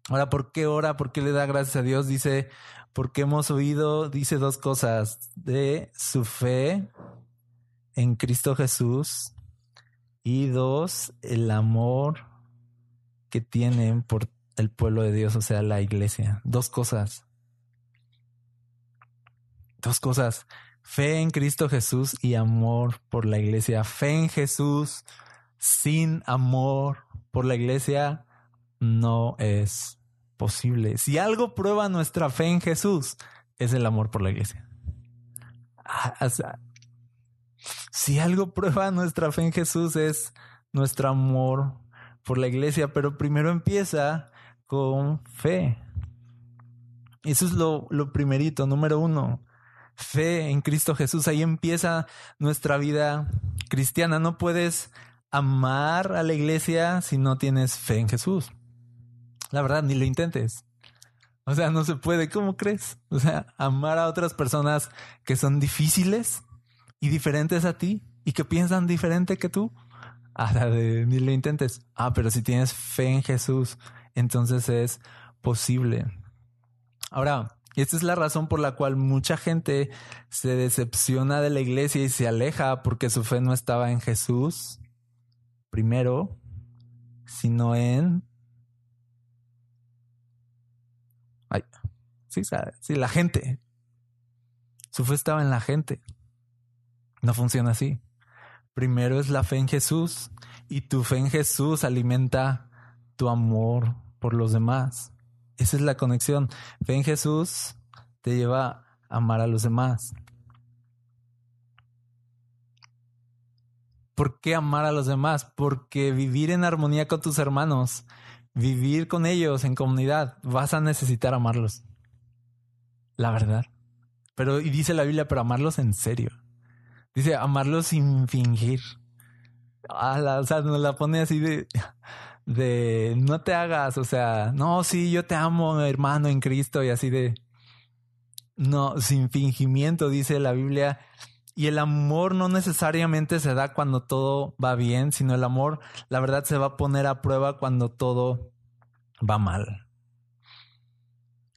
Ahora, ¿por qué ora? ¿Por qué le da gracias a Dios? Dice, porque hemos oído, dice dos cosas, de su fe en Cristo Jesús y dos, el amor que tienen por el pueblo de Dios, o sea, la iglesia. Dos cosas. Dos cosas. Fe en Cristo Jesús y amor por la iglesia. Fe en Jesús sin amor por la iglesia no es posible. Si algo prueba nuestra fe en Jesús, es el amor por la iglesia. Ah, si algo prueba nuestra fe en Jesús es nuestro amor por la iglesia, pero primero empieza con fe. Eso es lo, lo primerito, número uno. Fe en Cristo Jesús. Ahí empieza nuestra vida cristiana. No puedes amar a la iglesia si no tienes fe en Jesús. La verdad, ni lo intentes. O sea, no se puede. ¿Cómo crees? O sea, amar a otras personas que son difíciles y diferentes a ti y que piensan diferente que tú. A la de ni lo intentes. Ah, pero si tienes fe en Jesús entonces es posible. Ahora, esta es la razón por la cual mucha gente se decepciona de la iglesia y se aleja porque su fe no estaba en Jesús, primero, sino en... Ay, sí, sí, la gente. Su fe estaba en la gente. No funciona así. Primero es la fe en Jesús y tu fe en Jesús alimenta tu amor por los demás. Esa es la conexión. Fe en Jesús te lleva a amar a los demás. ¿Por qué amar a los demás? Porque vivir en armonía con tus hermanos, vivir con ellos en comunidad, vas a necesitar amarlos. La verdad. Pero, y dice la Biblia, pero amarlos en serio. Dice amarlos sin fingir. o sea, nos la pone así de, de no te hagas, o sea, no, sí, yo te amo, hermano en Cristo, y así de, no, sin fingimiento, dice la Biblia. Y el amor no necesariamente se da cuando todo va bien, sino el amor, la verdad, se va a poner a prueba cuando todo va mal.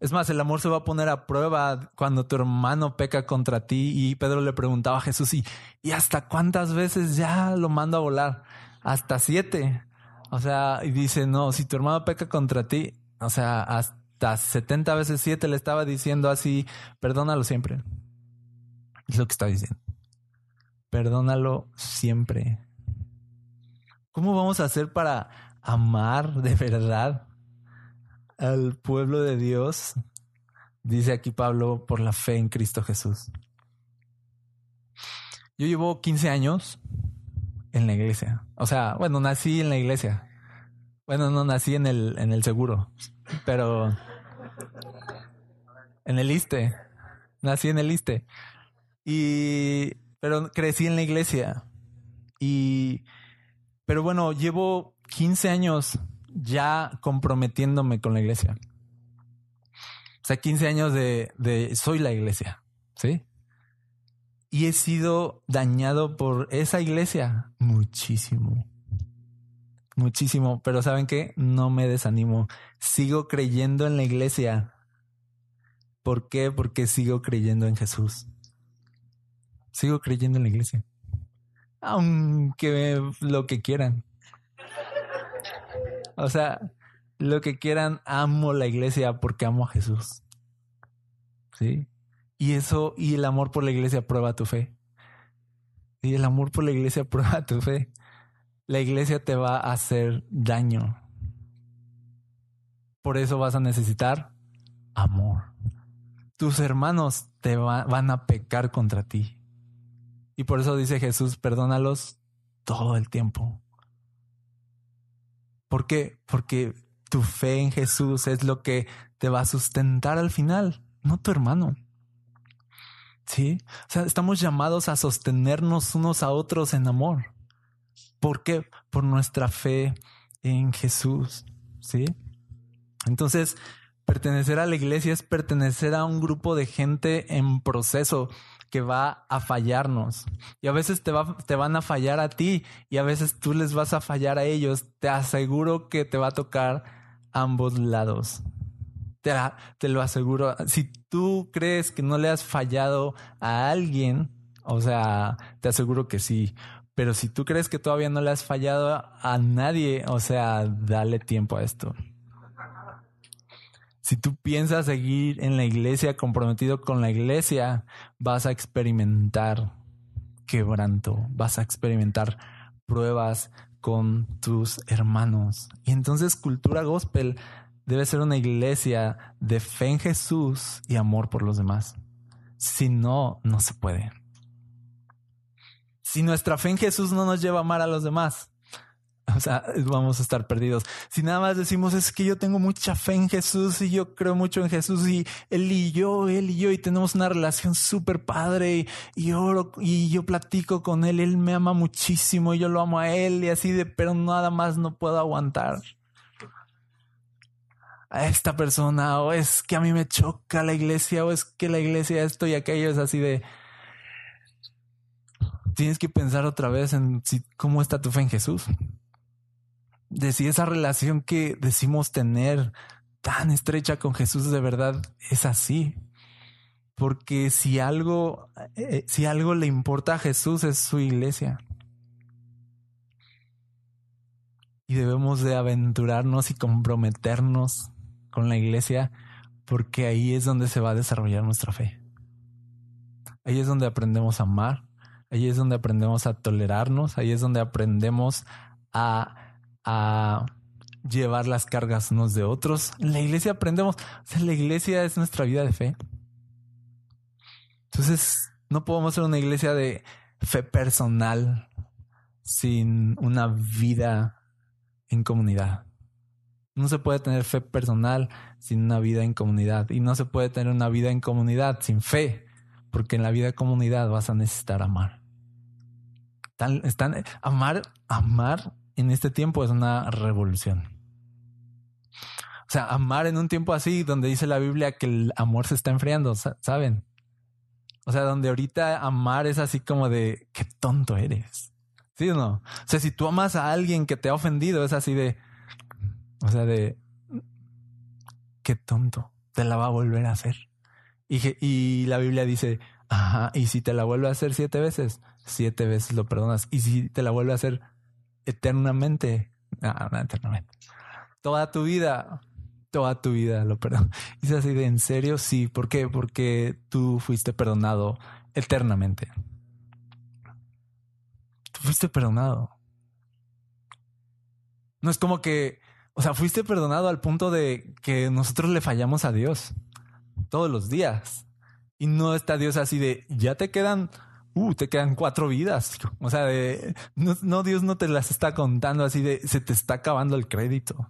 Es más, el amor se va a poner a prueba cuando tu hermano peca contra ti. Y Pedro le preguntaba a Jesús, ¿y, ¿y hasta cuántas veces ya lo mando a volar? Hasta siete. O sea, y dice, no, si tu hermano peca contra ti, o sea, hasta 70 veces siete le estaba diciendo así, perdónalo siempre. Es lo que está diciendo. Perdónalo siempre. ¿Cómo vamos a hacer para amar de verdad al pueblo de Dios, dice aquí Pablo, por la fe en Cristo Jesús. Yo llevo 15 años en la iglesia. O sea, bueno, nací en la iglesia. Bueno, no nací en el, en el seguro, pero en el ISTE. Nací en el ISTE. Y, pero crecí en la iglesia. Y, pero bueno, llevo 15 años ya comprometiéndome con la iglesia. O sea, 15 años de, de soy la iglesia, ¿sí? Y he sido dañado por esa iglesia muchísimo. Muchísimo. Pero ¿saben qué? No me desanimo. Sigo creyendo en la iglesia. ¿Por qué? Porque sigo creyendo en Jesús. Sigo creyendo en la iglesia. Aunque lo que quieran. O sea, lo que quieran, amo la iglesia porque amo a Jesús. ¿Sí? Y eso, y el amor por la iglesia prueba tu fe. Y el amor por la iglesia prueba tu fe. La iglesia te va a hacer daño. Por eso vas a necesitar amor. Tus hermanos te van a pecar contra ti. Y por eso dice Jesús, perdónalos todo el tiempo. ¿Por qué? Porque tu fe en Jesús es lo que te va a sustentar al final, no tu hermano. ¿Sí? O sea, estamos llamados a sostenernos unos a otros en amor. ¿Por qué? Por nuestra fe en Jesús. ¿Sí? Entonces, pertenecer a la iglesia es pertenecer a un grupo de gente en proceso, que va a fallarnos. Y a veces te, va, te van a fallar a ti y a veces tú les vas a fallar a ellos. Te aseguro que te va a tocar ambos lados. Te, lo aseguro. Si tú crees que no le has fallado a alguien, o sea, te aseguro que sí. Pero si tú crees que todavía no le has fallado a nadie, o sea, dale tiempo a esto. Si tú piensas seguir en la iglesia, comprometido con la iglesia, vas a experimentar quebranto, vas a experimentar pruebas con tus hermanos. Y entonces cultura gospel debe ser una iglesia de fe en Jesús y amor por los demás. Si no, no se puede. Si nuestra fe en Jesús no nos lleva a amar a los demás, O sea, vamos a estar perdidos. Si nada más decimos es que yo tengo mucha fe en Jesús y yo creo mucho en Jesús y él y yo, él y yo y tenemos una relación súper padre y, oro y yo platico con él, él me ama muchísimo y yo lo amo a él y así de, pero nada más no puedo aguantar a esta persona o es que a mí me choca la iglesia o es que la iglesia esto y aquello es así de tienes que pensar otra vez en si, cómo está tu fe en Jesús de si esa relación que decimos tener tan estrecha con Jesús de verdad es así. Porque si algo, eh, si algo le importa a Jesús es su iglesia. Y debemos de aventurarnos y comprometernos con la iglesia porque ahí es donde se va a desarrollar nuestra fe. Ahí es donde aprendemos a amar, ahí es donde aprendemos a tolerarnos, ahí es donde aprendemos a a llevar las cargas unos de otros. En la iglesia aprendemos, o sea, la iglesia es nuestra vida de fe. Entonces, no podemos ser una iglesia de fe personal, sin una vida en comunidad. No se puede tener fe personal sin una vida en comunidad. Y no se puede tener una vida en comunidad sin fe, porque en la vida en comunidad vas a necesitar amar. Están, amar, amar en este tiempo es una revolución. O sea, amar en un tiempo así, donde dice la Biblia que el amor se está enfriando, ¿saben? O sea, donde ahorita amar es así como de, qué tonto eres. ¿Sí o no? O sea, si tú amas a alguien que te ha ofendido, es así de, o sea, de, qué tonto, te la va a volver a hacer. Y, y la Biblia dice, ajá, y si te la vuelve a hacer siete veces, siete veces lo perdonas. Y si te la vuelve a hacer eternamente, no, no eternamente, toda tu vida, toda tu vida lo perdonas. Y es así de, ¿en serio? Sí. ¿Por qué? Porque tú fuiste perdonado eternamente. Tú fuiste perdonado. No es como que, o sea, fuiste perdonado al punto de que nosotros le fallamos a Dios todos los días. Y no está Dios así de, ya te quedan, uh, te quedan cuatro vidas. O sea, de, no, no, Dios no te las está contando así de, se te está acabando el crédito.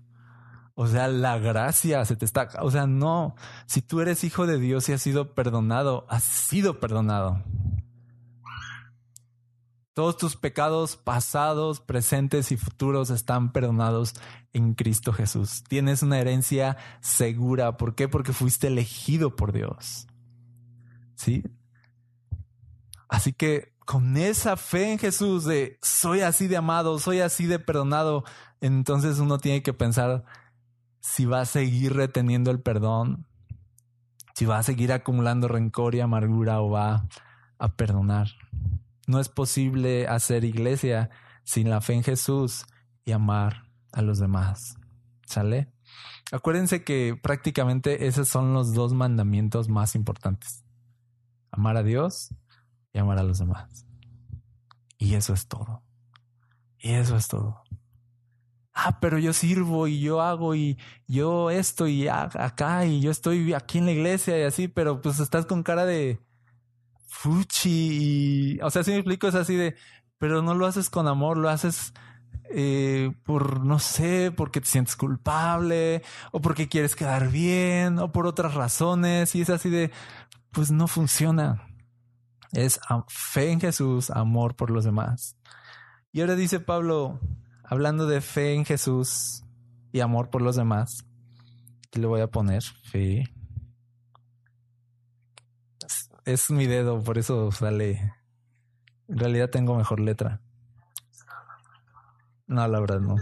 O sea, la gracia se te está, o sea, no, si tú eres hijo de Dios y has sido perdonado, has sido perdonado. Todos tus pecados pasados, presentes y futuros están perdonados en Cristo Jesús. Tienes una herencia segura. ¿Por qué? Porque fuiste elegido por Dios. ¿Sí? Así que con esa fe en Jesús de soy así de amado, soy así de perdonado, entonces uno tiene que pensar si va a seguir reteniendo el perdón, si va a seguir acumulando rencor y amargura o va a perdonar. No es posible hacer iglesia sin la fe en Jesús y amar a los demás. ¿Sale? Acuérdense que prácticamente esos son los dos mandamientos más importantes. Amar a Dios y amar a los demás. Y eso es todo. Y eso es todo. Ah, pero yo sirvo y yo hago y yo esto y acá y yo estoy aquí en la iglesia y así, pero pues estás con cara de, fuchi. o sea, si me explico, es así de, pero no lo haces con amor, lo haces eh, por, no sé, porque te sientes culpable, o porque quieres quedar bien, o por otras razones, y es así de, pues no funciona. Es fe en Jesús, amor por los demás. Y ahora dice Pablo, hablando de fe en Jesús y amor por los demás, que le voy a poner fe es mi dedo, por eso sale. En realidad tengo mejor letra. No, la verdad no.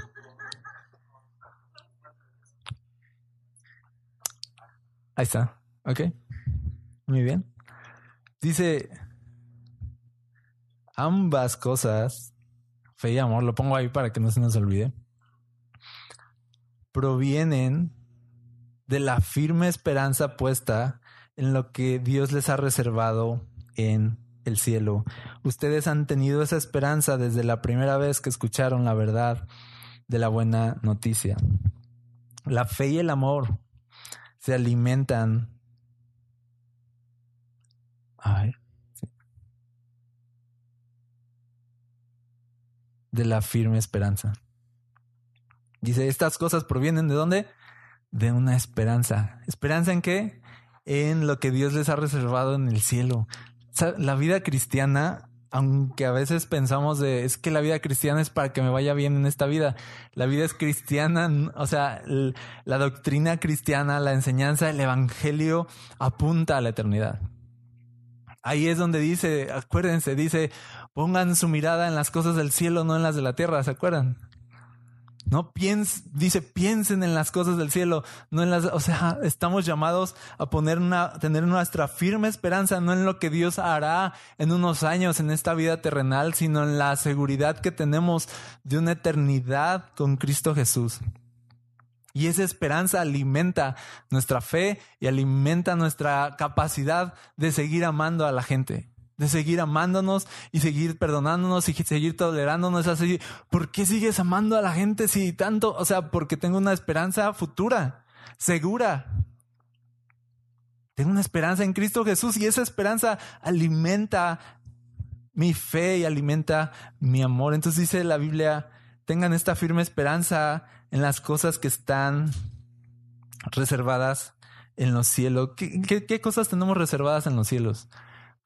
Ahí está. Ok. Muy bien. Dice ambas cosas, fe y amor, lo pongo ahí para que no se nos olvide, provienen de la firme esperanza puesta en lo que Dios les ha reservado en el cielo. Ustedes han tenido esa esperanza desde la primera vez que escucharon la verdad de la buena noticia. La fe y el amor se alimentan. de la firme esperanza. Dice, estas cosas provienen de dónde? De una esperanza. ¿Esperanza en qué? En lo que Dios les ha reservado en el cielo. la vida cristiana, aunque a veces pensamos de es que la vida cristiana es para que me vaya bien en esta vida, la vida es cristiana, o sea, la doctrina cristiana, la enseñanza, el evangelio apunta a la eternidad. Ahí es donde dice, acuérdense, dice, pongan su mirada en las cosas del cielo, no en las de la tierra, ¿se acuerdan? No dice, piensen en las cosas del cielo, no en las, o sea, estamos llamados a poner una, tener nuestra firme esperanza, no en lo que Dios hará en unos años en esta vida terrenal, sino en la seguridad que tenemos de una eternidad con Cristo Jesús. Y esa esperanza alimenta nuestra fe y alimenta nuestra capacidad de seguir amando a la gente de seguir amándonos y seguir perdonándonos y seguir tolerándonos así. ¿Por qué sigues amando a la gente si tanto? O sea, porque tengo una esperanza futura, segura. Tengo una esperanza en Cristo Jesús y esa esperanza alimenta mi fe y alimenta mi amor. Entonces dice la Biblia, tengan esta firme esperanza en las cosas que están reservadas en los cielos. ¿Qué, cosas tenemos reservadas en los cielos?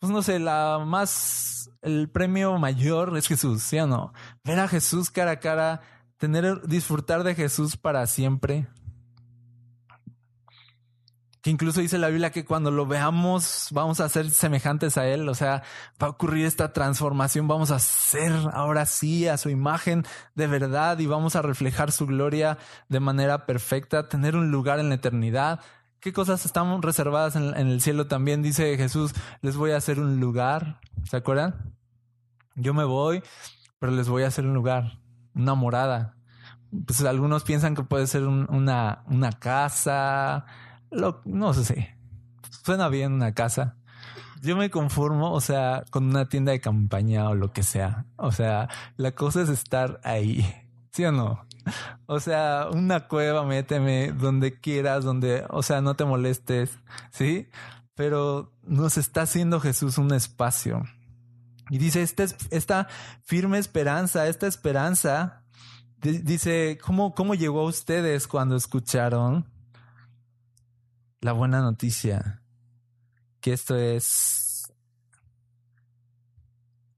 Pues no sé, la más, el premio mayor es Jesús, ¿sí o no? Ver a Jesús cara a cara, tener, disfrutar de Jesús para siempre que incluso dice la Biblia que cuando lo veamos vamos a ser semejantes a Él, o sea, va a ocurrir esta transformación, vamos a ser ahora sí a su imagen de verdad y vamos a reflejar su gloria de manera perfecta, tener un lugar en la eternidad. ¿Qué cosas están reservadas en, el cielo también? Dice Jesús, les voy a hacer un lugar, ¿se acuerdan? Yo me voy, pero les voy a hacer un lugar, una morada. Pues algunos piensan que puede ser una, una casa, no sé, suena bien una casa. Yo me conformo, o sea, con una tienda de campaña o lo que sea. O sea, la cosa es estar ahí, ¿sí o no? O sea, una cueva, méteme donde quieras, donde, o sea, no te molestes, ¿sí? Pero nos está haciendo Jesús un espacio. Y dice, esta, esta firme esperanza, esta esperanza, dice, ¿cómo, ¿cómo llegó a ustedes cuando escucharon la buena noticia, que esto es...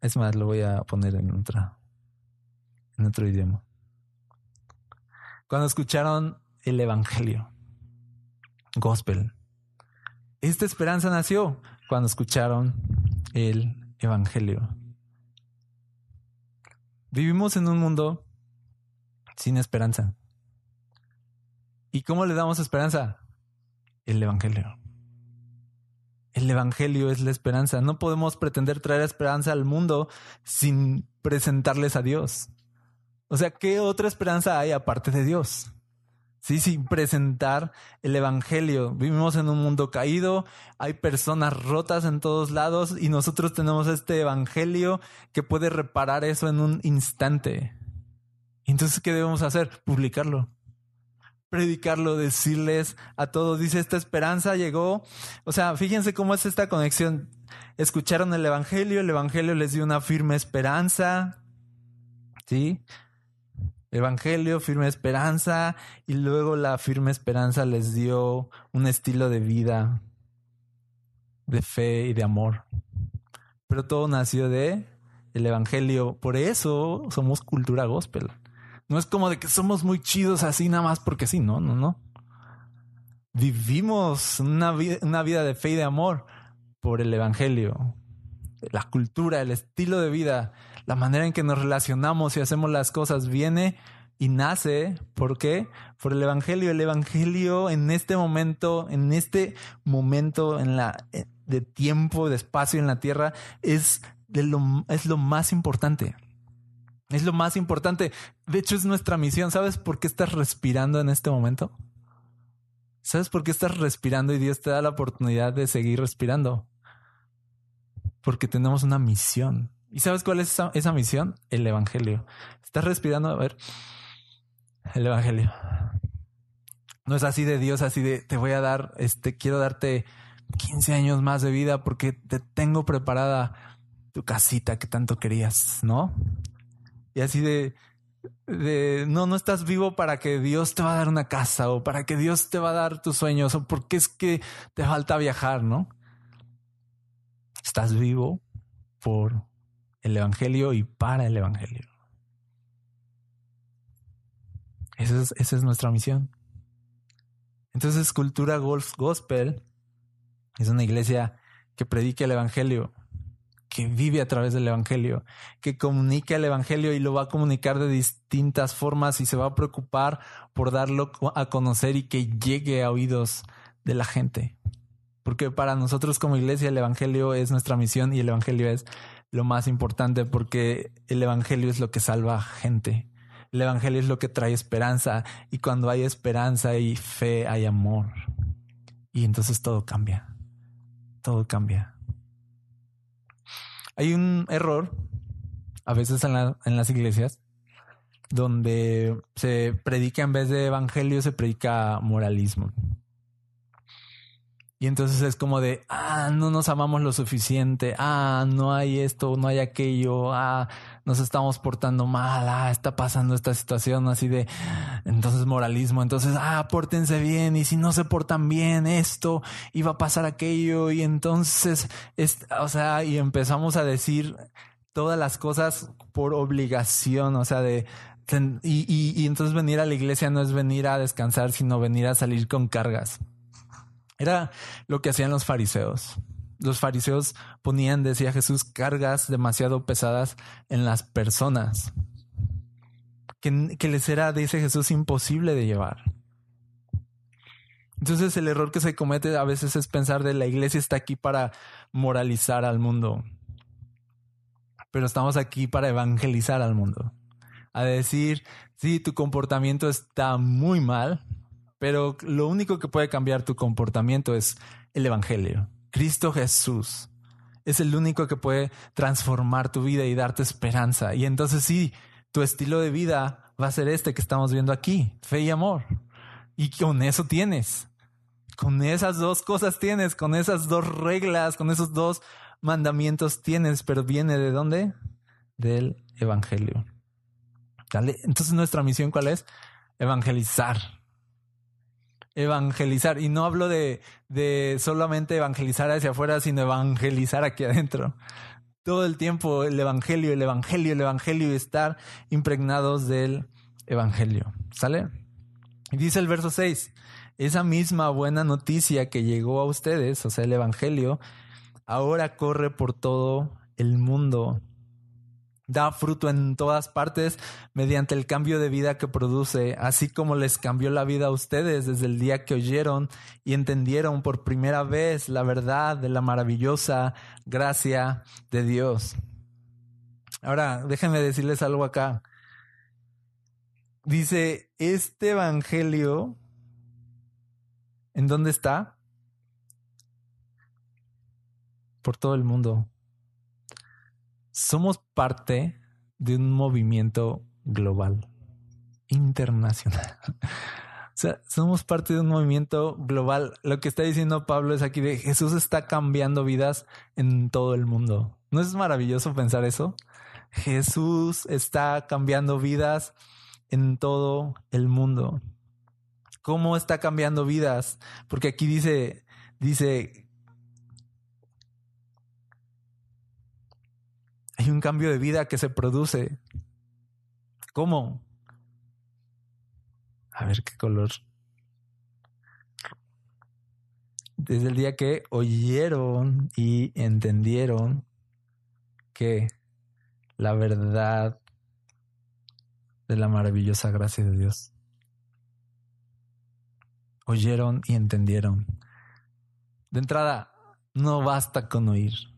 Es más, lo voy a poner en otra, en otro idioma. Cuando escucharon el Evangelio, Gospel, esta esperanza nació cuando escucharon el Evangelio. Vivimos en un mundo sin esperanza. ¿Y cómo le damos esperanza? el Evangelio. El Evangelio es la esperanza. No podemos pretender traer esperanza al mundo sin presentarles a Dios. O sea, ¿qué otra esperanza hay aparte de Dios? Sí, sin presentar el Evangelio. Vivimos en un mundo caído, hay personas rotas en todos lados y nosotros tenemos este Evangelio que puede reparar eso en un instante. Entonces, ¿qué debemos hacer? Publicarlo predicarlo, decirles a todos. Dice, esta esperanza llegó. O sea, fíjense cómo es esta conexión. Escucharon el Evangelio, el Evangelio les dio una firme esperanza. ¿Sí? Evangelio, firme esperanza, y luego la firme esperanza les dio un estilo de vida, de fe y de amor. Pero todo nació de el Evangelio. Por eso somos cultura gospel. No es como de que somos muy chidos así nada más porque sí, no, no, no. Vivimos una, vida, una vida de fe y de amor por el Evangelio. La cultura, el estilo de vida, la manera en que nos relacionamos y hacemos las cosas viene y nace, ¿por qué? Por el Evangelio. El Evangelio en este momento, en este momento en la, de tiempo, de espacio en la tierra, es, es lo más importante. Es lo más importante. De hecho, es nuestra misión. ¿Sabes por qué estás respirando en este momento? ¿Sabes por qué estás respirando y Dios te da la oportunidad de seguir respirando? Porque tenemos una misión. ¿Y sabes cuál es esa, misión? El Evangelio. Estás respirando, a ver, el Evangelio. No es así de Dios, así de te voy a dar, este, quiero darte 15 años más de vida porque te tengo preparada tu casita que tanto querías, ¿no? Y así de, de, no, no estás vivo para que Dios te va a dar una casa o para que Dios te va a dar tus sueños o porque es que te falta viajar, ¿no? Estás vivo por el Evangelio y para el Evangelio. Esa es, esa es nuestra misión. Entonces, Cultura Gospel es una iglesia que predica el Evangelio que vive a través del Evangelio, que comunica el Evangelio y lo va a comunicar de distintas formas y se va a preocupar por darlo a conocer y que llegue a oídos de la gente. Porque para nosotros como iglesia el Evangelio es nuestra misión y el Evangelio es lo más importante porque el Evangelio es lo que salva gente. El Evangelio es lo que trae esperanza y cuando hay esperanza y fe hay amor. Y entonces todo cambia. Todo cambia. Hay un error a veces en, las iglesias donde se predica en vez de evangelio, se predica moralismo. Y entonces es como de, ah, no nos amamos lo suficiente, ah, no hay esto, no hay aquello, ah, nos estamos portando mal, ah, está pasando esta situación así de, entonces moralismo, entonces, ah, pórtense bien. Y si no se portan bien esto, iba a pasar aquello y entonces, es, o sea, y empezamos a decir todas las cosas por obligación, o sea, de, y, y, y entonces venir a la iglesia no es venir a descansar, sino venir a salir con cargas. Era lo que hacían los fariseos. Los fariseos ponían, decía Jesús, cargas demasiado pesadas en las personas que, que les era, dice Jesús, imposible de llevar. Entonces el error que se comete a veces es pensar de la iglesia está aquí para moralizar al mundo, pero estamos aquí para evangelizar al mundo. A decir, sí, tu comportamiento está muy mal, pero lo único que puede cambiar tu comportamiento es el Evangelio. Cristo Jesús es el único que puede transformar tu vida y darte esperanza. Y entonces sí, tu estilo de vida va a ser este que estamos viendo aquí, fe y amor. Y con eso tienes. Con esas dos cosas tienes, con esas dos reglas, con esos dos mandamientos tienes, pero viene de dónde? Del Evangelio. ¿Dale? Entonces nuestra misión cuál es? Evangelizar evangelizar. Y no hablo de, de solamente evangelizar hacia afuera, sino evangelizar aquí adentro. Todo el tiempo el evangelio, el evangelio, el evangelio y estar impregnados del evangelio. ¿Sale? Dice el verso 6, esa misma buena noticia que llegó a ustedes, o sea, el evangelio, ahora corre por todo el mundo da fruto en todas partes mediante el cambio de vida que produce, así como les cambió la vida a ustedes desde el día que oyeron y entendieron por primera vez la verdad de la maravillosa gracia de Dios. Ahora, déjenme decirles algo acá. Dice, este Evangelio, ¿en dónde está? Por todo el mundo somos parte de un movimiento global, internacional. O sea, somos parte de un movimiento global. Lo que está diciendo Pablo es aquí de Jesús está cambiando vidas en todo el mundo. ¿No es maravilloso pensar eso? Jesús está cambiando vidas en todo el mundo. ¿Cómo está cambiando vidas? Porque aquí dice, dice Hay un cambio de vida que se produce. ¿Cómo? A ver qué color. Desde el día que oyeron y entendieron que la verdad de la maravillosa gracia de Dios. Oyeron y entendieron. De entrada, no basta con oír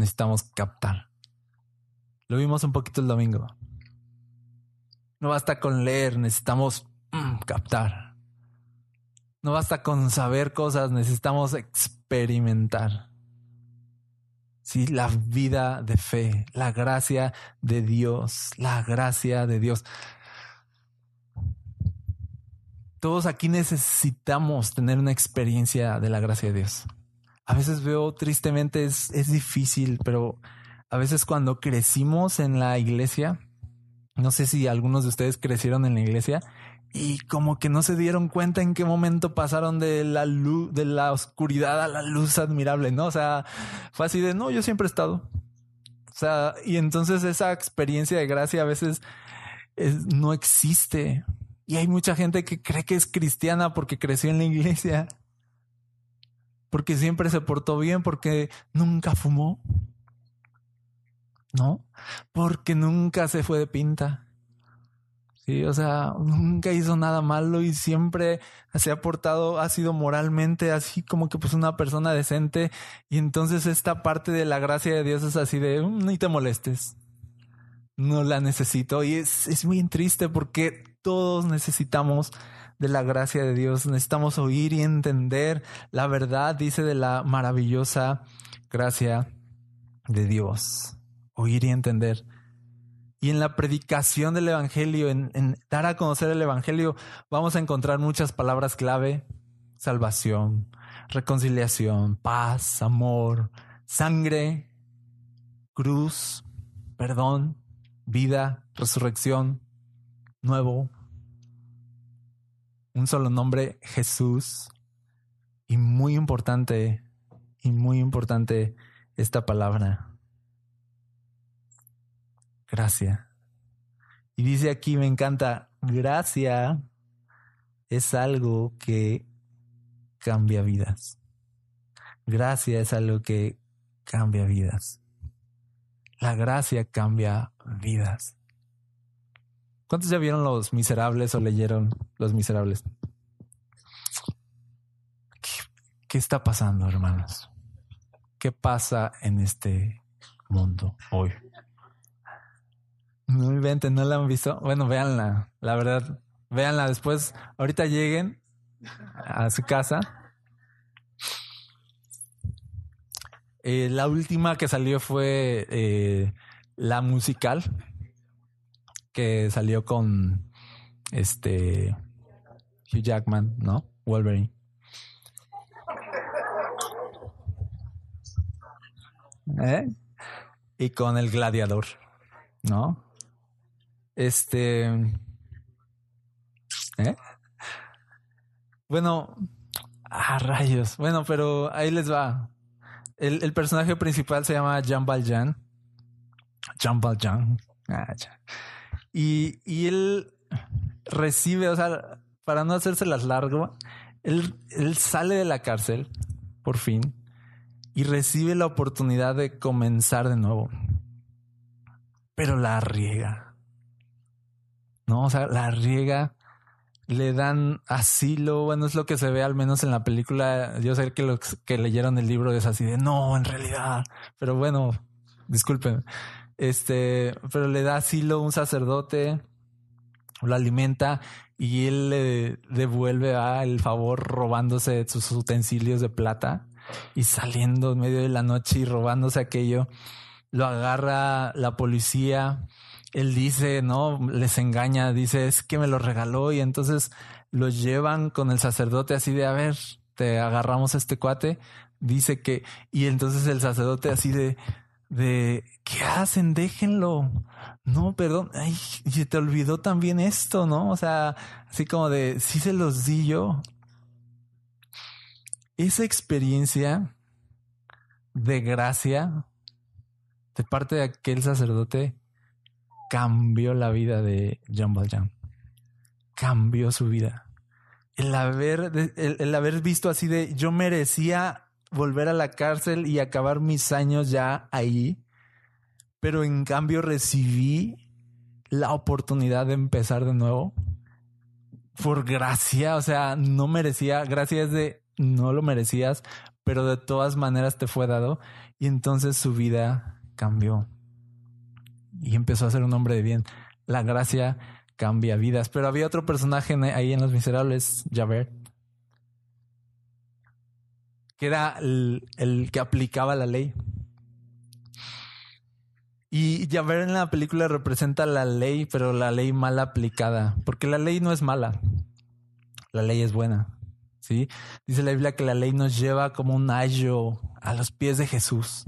necesitamos captar. Lo vimos un poquito el domingo. No basta con leer, necesitamos mm, captar. No basta con saber cosas, necesitamos experimentar. Sí, la vida de fe, la gracia de Dios, la gracia de Dios. Todos aquí necesitamos tener una experiencia de la gracia de Dios a veces veo tristemente es, es difícil, pero a veces cuando crecimos en la iglesia, no sé si algunos de ustedes crecieron en la iglesia y como que no se dieron cuenta en qué momento pasaron de la luz, de la oscuridad a la luz admirable, ¿no? O sea, fue así de, no, yo siempre he estado. O sea, y entonces esa experiencia de gracia a veces no existe. Y hay mucha gente que cree que es cristiana porque creció en la iglesia porque siempre se portó bien, porque nunca fumó, ¿no? Porque nunca se fue de pinta. Sí, o sea, nunca hizo nada malo y siempre se ha portado, ha sido moralmente así como que pues una persona decente. Y entonces esta parte de la gracia de Dios es así de, mm, ni te molestes. No la necesito. Y es, es muy triste porque todos necesitamos de la gracia de Dios. Necesitamos oír y entender la verdad, dice, de la maravillosa gracia de Dios. Oír y entender. Y en la predicación del Evangelio, en, dar a conocer el Evangelio, vamos a encontrar muchas palabras clave. Salvación, reconciliación, paz, amor, sangre, cruz, perdón, vida, resurrección, nuevo. Un solo nombre, Jesús. Y muy importante, y muy importante esta palabra. Gracia. Y dice aquí, me encanta, gracia es algo que cambia vidas. Gracia es algo que cambia vidas. La gracia cambia vidas. ¿Cuántos ya vieron Los Miserables o leyeron Los Miserables? ¿Qué, está pasando, hermanos? ¿Qué pasa en este mundo hoy? No inventen, no la han visto. Bueno, véanla, la verdad, véanla después. Ahorita lleguen a su casa. Eh, la última que salió fue eh, la musical, salió con este Hugh Jackman, ¿no? Wolverine. ¿Eh? Y con el gladiador, ¿no? Este. ¿Eh? Bueno, ah, rayos. Bueno, pero ahí les va. El, personaje principal se llama Jean Valjean. Jean Valjean. Ah, y, y él recibe, o sea, para no hacérselas largo, él, él sale de la cárcel, por fin, y recibe la oportunidad de comenzar de nuevo. Pero la riega. ¿No? O sea, la riega le dan asilo, bueno, es lo que se ve al menos en la película. Yo sé que los que leyeron el libro es así de no, en realidad, pero bueno, disculpen. Este, pero le da asilo un sacerdote, lo alimenta y él le devuelve el favor robándose sus utensilios de plata y saliendo en medio de la noche y robándose aquello. Lo agarra la policía. Él dice, no, les engaña, dice, es que me lo regaló y entonces lo llevan con el sacerdote así de, a ver, te agarramos este cuate, dice que, y entonces el sacerdote así de, de, ¿qué hacen? Déjenlo. No, perdón, ay, se te olvidó también esto, ¿no? O sea, así como de, sí se los di yo. Esa experiencia de gracia de parte de aquel sacerdote cambió la vida de John Valjean. Cambió su vida. El haber, el, haber visto así de yo merecía volver a la cárcel y acabar mis años ya ahí, pero en cambio recibí la oportunidad de empezar de nuevo por gracia, o sea, no merecía, gracias de no lo merecías, pero de todas maneras te fue dado y entonces su vida cambió y empezó a ser un hombre de bien. La gracia cambia vidas. Pero había otro personaje ahí en Los Miserables, Javert, que era el, que aplicaba la ley. Y Javert en la película representa la ley, pero la ley mal aplicada, porque la ley no es mala, la ley es buena. ¿sí? Dice la Biblia que la ley nos lleva como un ayo a los pies de Jesús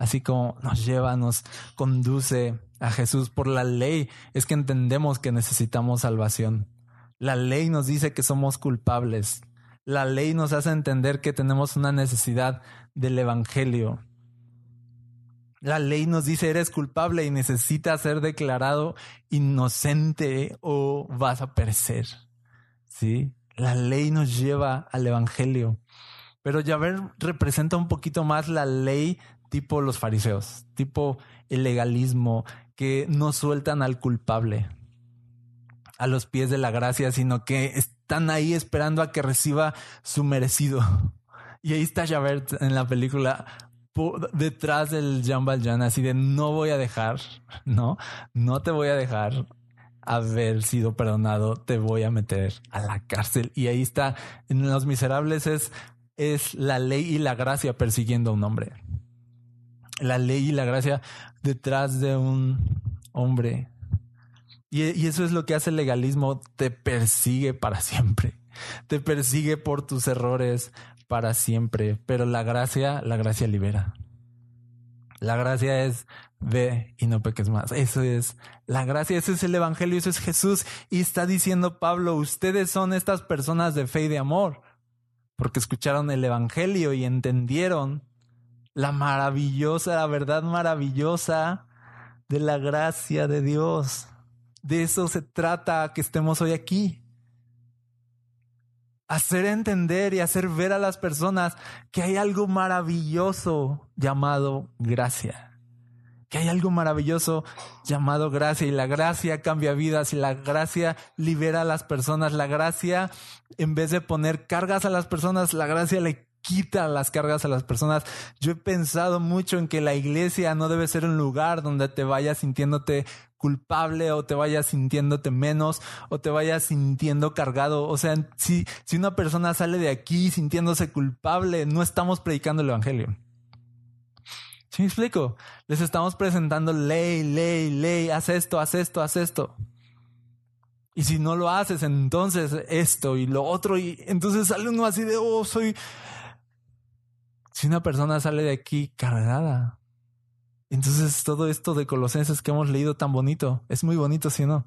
así como nos lleva, nos conduce a Jesús por la ley, es que entendemos que necesitamos salvación. La ley nos dice que somos culpables. La ley nos hace entender que tenemos una necesidad del Evangelio. La ley nos dice eres culpable y necesitas ser declarado inocente o vas a perecer. ¿Sí? La ley nos lleva al Evangelio. Pero ver representa un poquito más la ley tipo los fariseos, tipo el legalismo, que no sueltan al culpable a los pies de la gracia, sino que están ahí esperando a que reciba su merecido. Y ahí está Javert en la película detrás del Jean Valjean, así de no voy a dejar, no, no te voy a dejar haber sido perdonado, te voy a meter a la cárcel. Y ahí está, en Los Miserables es, es la ley y la gracia persiguiendo a un hombre la ley y la gracia detrás de un hombre. Y, eso es lo que hace el legalismo, te persigue para siempre. Te persigue por tus errores, para siempre, pero la gracia, la gracia libera. La gracia es ve y no peques más. Eso es la gracia, ese es el Evangelio, eso es Jesús. Y está diciendo Pablo, ustedes son estas personas de fe y de amor, porque escucharon el Evangelio y entendieron la maravillosa, la verdad maravillosa de la gracia de Dios. De eso se trata que estemos hoy aquí. Hacer entender y hacer ver a las personas que hay algo maravilloso llamado gracia que hay algo maravilloso llamado gracia y la gracia cambia vidas y la gracia libera a las personas. La gracia, en vez de poner cargas a las personas, la gracia le quita las cargas a las personas. Yo he pensado mucho en que la iglesia no debe ser un lugar donde te vayas sintiéndote culpable o te vayas sintiéndote menos o te vayas sintiendo cargado. O sea, si, si una persona sale de aquí sintiéndose culpable, no estamos predicando el Evangelio. ¿Sí me explico? Les estamos presentando ley, ley, ley, haz esto, haz esto, haz esto. Y si no lo haces, entonces esto y lo otro, y entonces sale uno así de, oh, soy... Si una persona sale de aquí cargada, entonces todo esto de Colosenses que hemos leído tan bonito, es muy bonito, ¿sí no?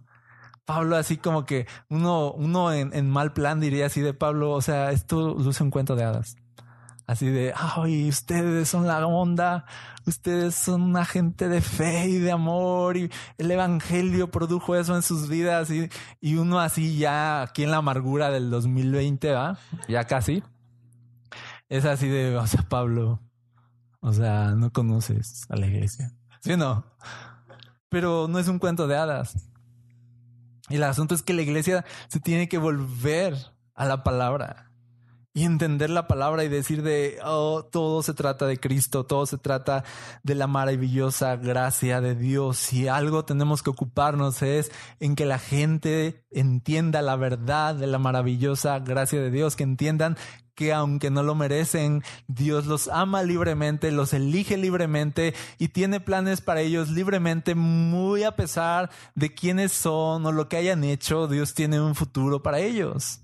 Pablo así como que uno, uno en, en mal plan diría así de Pablo, o sea, esto luce un cuento de hadas. Así de, ay, ustedes son la onda, ustedes son una gente de fe y de amor y el Evangelio produjo eso en sus vidas y, y uno así ya aquí en la amargura del 2020, ¿va? Ya casi. Es así de, o sea, Pablo, o sea, no conoces a la iglesia. ¿Sí o no? Pero no es un cuento de hadas. Y el asunto es que la iglesia se tiene que volver a la palabra y entender la palabra y decir de, oh, todo se trata de Cristo, todo se trata de la maravillosa gracia de Dios. Si algo tenemos que ocuparnos es en que la gente entienda la verdad de la maravillosa gracia de Dios, que entiendan que aunque no lo merecen, Dios los ama libremente, los elige libremente y tiene planes para ellos libremente, muy a pesar de quiénes son o lo que hayan hecho, Dios tiene un futuro para ellos.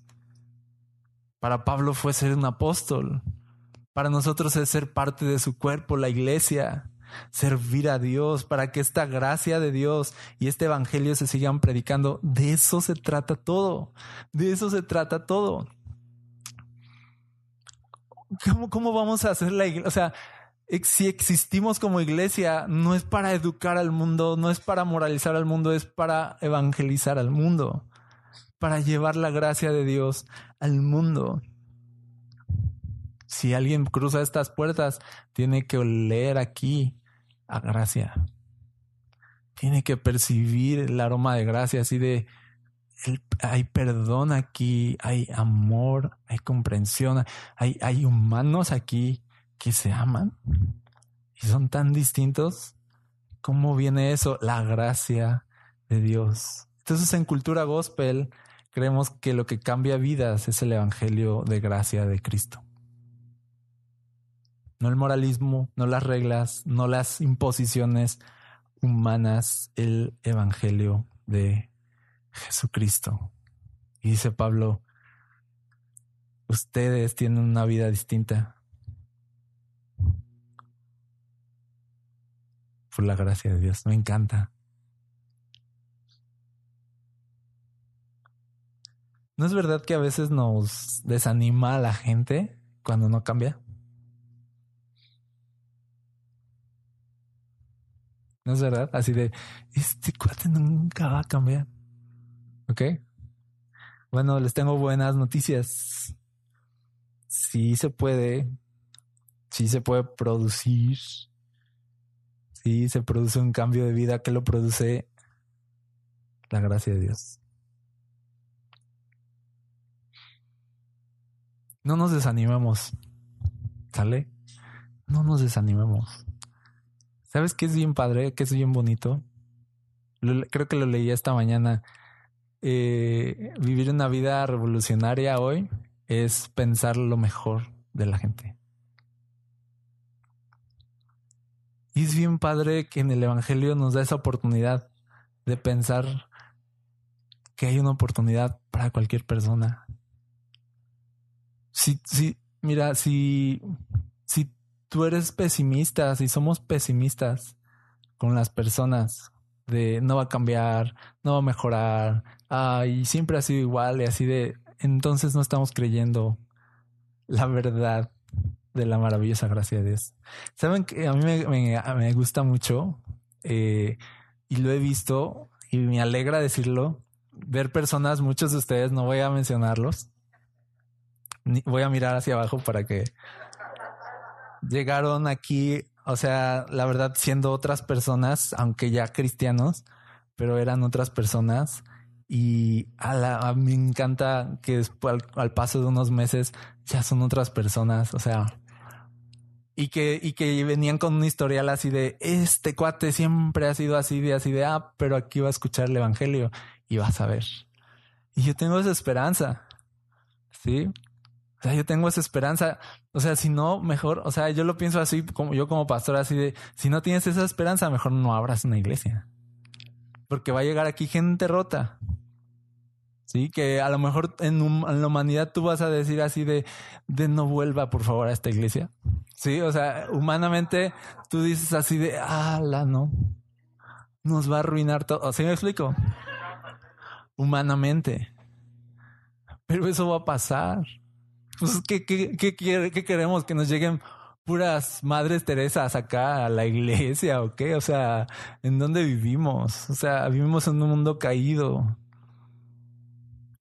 Para Pablo fue ser un apóstol. Para nosotros es ser parte de su cuerpo, la iglesia. Servir a Dios para que esta gracia de Dios y este evangelio se sigan predicando. De eso se trata todo. De eso se trata todo. ¿Cómo, cómo vamos a hacer la iglesia? O sea, si existimos como iglesia, no es para educar al mundo, no es para moralizar al mundo, es para evangelizar al mundo para llevar la gracia de Dios al mundo. Si alguien cruza estas puertas, tiene que oler aquí a gracia. Tiene que percibir el aroma de gracia, así de hay perdón aquí, hay amor, hay comprensión, hay, hay humanos aquí que se aman y son tan distintos. ¿Cómo viene eso? La gracia de Dios. Entonces en cultura gospel creemos que lo que cambia vidas es el Evangelio de gracia de Cristo. No el moralismo, no las reglas, no las imposiciones humanas, el Evangelio de Jesucristo. Y dice Pablo, ustedes tienen una vida distinta por la gracia de Dios. Me encanta. ¿No es verdad que a veces nos desanima a la gente cuando no cambia? ¿No es verdad? Así de, este cuate nunca va a cambiar. ¿Ok? Bueno, les tengo buenas noticias. Sí se puede, sí se puede producir, sí se produce un cambio de vida que lo produce la gracia de Dios. No nos desanimemos. ¿Sale? No nos desanimemos. ¿Sabes qué es bien padre? ¿Qué es bien bonito? creo que lo leí esta mañana. Eh, vivir una vida revolucionaria hoy es pensar lo mejor de la gente. Y es bien padre que en el Evangelio nos da esa oportunidad de pensar que hay una oportunidad para cualquier persona, si, si, mira, si, si tú eres pesimista, si somos pesimistas con las personas, de no va a cambiar, no va a mejorar, y siempre ha sido igual y así de, entonces no estamos creyendo la verdad de la maravillosa gracia de Dios. Saben que a mí me, gusta mucho eh, y lo he visto y me alegra decirlo, ver personas, muchos de ustedes, no voy a mencionarlos, voy a mirar hacia abajo para que llegaron aquí, o sea, la verdad siendo otras personas, aunque ya cristianos, pero eran otras personas y a, la, me encanta que después al, paso de unos meses ya son otras personas, o sea, y que, y que venían con un historial así de este cuate siempre ha sido así de así de ah, pero aquí va a escuchar el evangelio y vas a ver. Y yo tengo esa esperanza. Sí. O sea, yo tengo esa esperanza. O sea, si no, mejor, o sea, yo lo pienso así como yo como pastor, así de si no tienes esa esperanza, mejor no abras una iglesia. Porque va a llegar aquí gente rota Sí, que a lo mejor en, la humanidad tú vas a decir así de, de no vuelva por favor a esta iglesia. Sí, o sea, humanamente tú dices así de, ah, la no, nos va a arruinar todo. ¿Sí me explico? Humanamente. Pero eso va a pasar. Pues, ¿qué, qué, qué, queremos? ¿Que nos lleguen puras madres Teresas acá a la iglesia o qué? O sea, ¿en dónde vivimos? O sea, vivimos en un mundo caído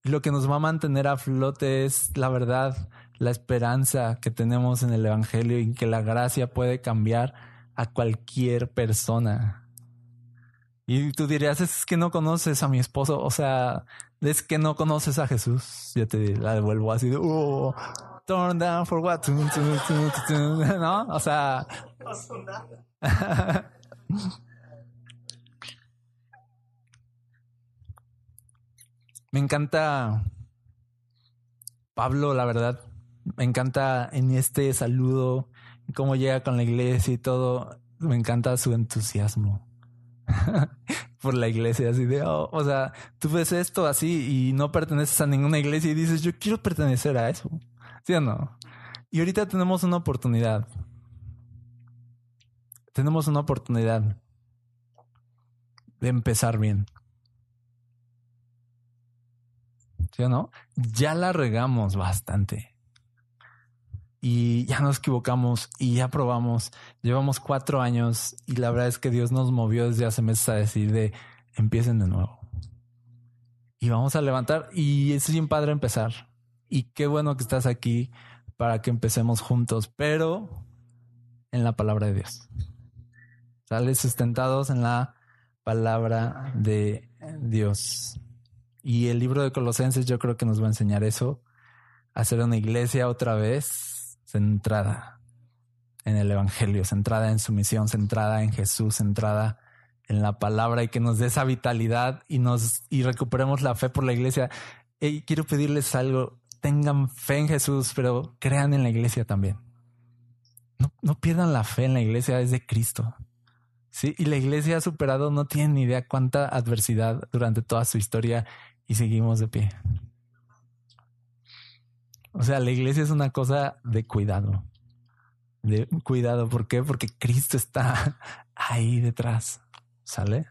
lo que nos va a mantener a flote es la verdad, la esperanza que tenemos en el Evangelio y que la gracia puede cambiar a cualquier persona. Y tú dirías, es que no conoces a mi esposo, o sea, es que no conoces a Jesús. Yo te la devuelvo así de, oh, turn down for what? ¿No? O sea... Me encanta Pablo, la verdad. Me encanta en este saludo, cómo llega con la iglesia y todo. Me encanta su entusiasmo por la iglesia, así de, oh, o sea, tú ves esto así y no perteneces a ninguna iglesia y dices, yo quiero pertenecer a eso. ¿Sí o no? Y ahorita tenemos una oportunidad. Tenemos una oportunidad de empezar bien. ¿sí o no? Ya la regamos bastante. Y ya nos equivocamos y ya probamos. Llevamos cuatro años y la verdad es que Dios nos movió desde hace meses a decir de empiecen de nuevo. Y vamos a levantar y es bien padre empezar. Y qué bueno que estás aquí para que empecemos juntos, pero en la palabra de Dios. Sales sustentados en la palabra de Dios. Y el libro de Colosenses yo creo que nos va a enseñar eso, a ser una iglesia otra vez centrada en el Evangelio, centrada en su misión, centrada en Jesús, centrada en la palabra y que nos dé esa vitalidad y nos y recuperemos la fe por la iglesia. Y quiero pedirles algo, tengan fe en Jesús, pero crean en la iglesia también. No, no pierdan la fe en la iglesia, es de Cristo. Sí, y la iglesia ha superado, no tienen ni idea cuánta adversidad durante toda su historia y seguimos de pie. O sea, la iglesia es una cosa de cuidado. De cuidado, ¿por qué? Porque Cristo está ahí detrás. ¿Sale?